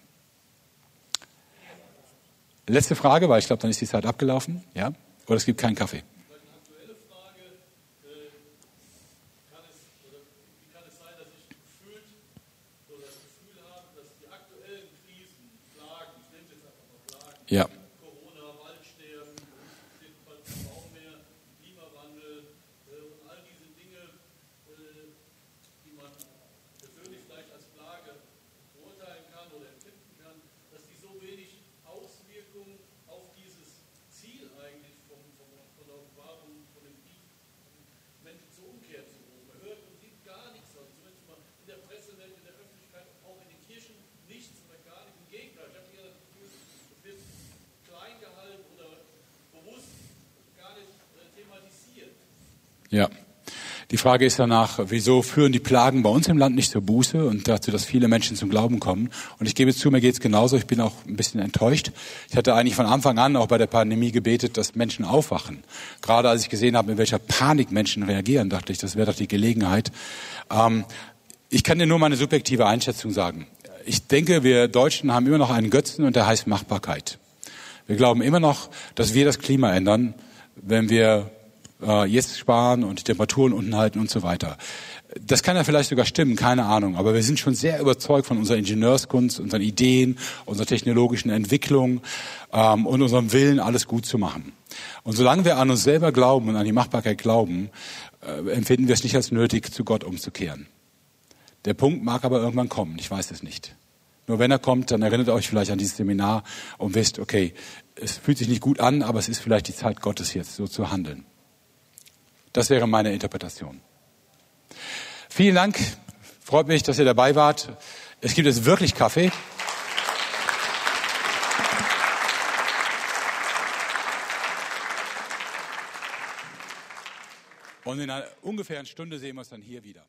Letzte Frage, weil ich glaube, dann ist die Zeit abgelaufen. Ja? Oder es gibt keinen Kaffee. Ja. Corona, Waldsterben, den Baummeer, Klimawandel äh, und all diese Dinge, äh, die man persönlich vielleicht als Plage beurteilen kann oder empfinden kann, dass die so wenig Auswirkungen auf dieses Ziel eigentlich vom, vom, von der Offenbarung, von dem Brief, Menschen zur Umkehr zu rufen. Man hört und sieht gar nichts, also zumindest mal in der Pressewelt, in der Öffentlichkeit, auch in den Kirchen nichts oder gar nicht. Im Gegenteil, ich habe eher das Gefühl, es wird klein gehalten oder bewusst gar nicht äh, thematisiert. Ja. Die Frage ist danach, wieso führen die Plagen bei uns im Land nicht zur Buße und dazu, dass viele Menschen zum Glauben kommen? Und ich gebe zu, mir geht's genauso. Ich bin auch ein bisschen enttäuscht. Ich hatte eigentlich von Anfang an auch bei der Pandemie gebetet, dass Menschen aufwachen. Gerade als ich gesehen habe, in welcher Panik Menschen reagieren, dachte ich, das wäre doch die Gelegenheit. Ähm, ich kann dir nur meine subjektive Einschätzung sagen. Ich denke, wir Deutschen haben immer noch einen Götzen und der heißt Machbarkeit. Wir glauben immer noch, dass wir das Klima ändern, wenn wir äh, jetzt sparen und die Temperaturen unten halten und so weiter. Das kann ja vielleicht sogar stimmen, keine Ahnung. Aber wir sind schon sehr überzeugt von unserer Ingenieurskunst, unseren Ideen, unserer technologischen Entwicklung ähm, und unserem Willen, alles gut zu machen. Und solange wir an uns selber glauben und an die Machbarkeit glauben, äh, empfinden wir es nicht als nötig, zu Gott umzukehren. Der Punkt mag aber irgendwann kommen, ich weiß es nicht. Nur wenn er kommt, dann erinnert euch vielleicht an dieses Seminar und wisst, okay, es fühlt sich nicht gut an, aber es ist vielleicht die Zeit Gottes jetzt, so zu handeln. Das wäre meine Interpretation. Vielen Dank. Freut mich, dass ihr dabei wart. Es gibt jetzt wirklich Kaffee. Und in einer ungefähren Stunde sehen wir uns dann hier wieder.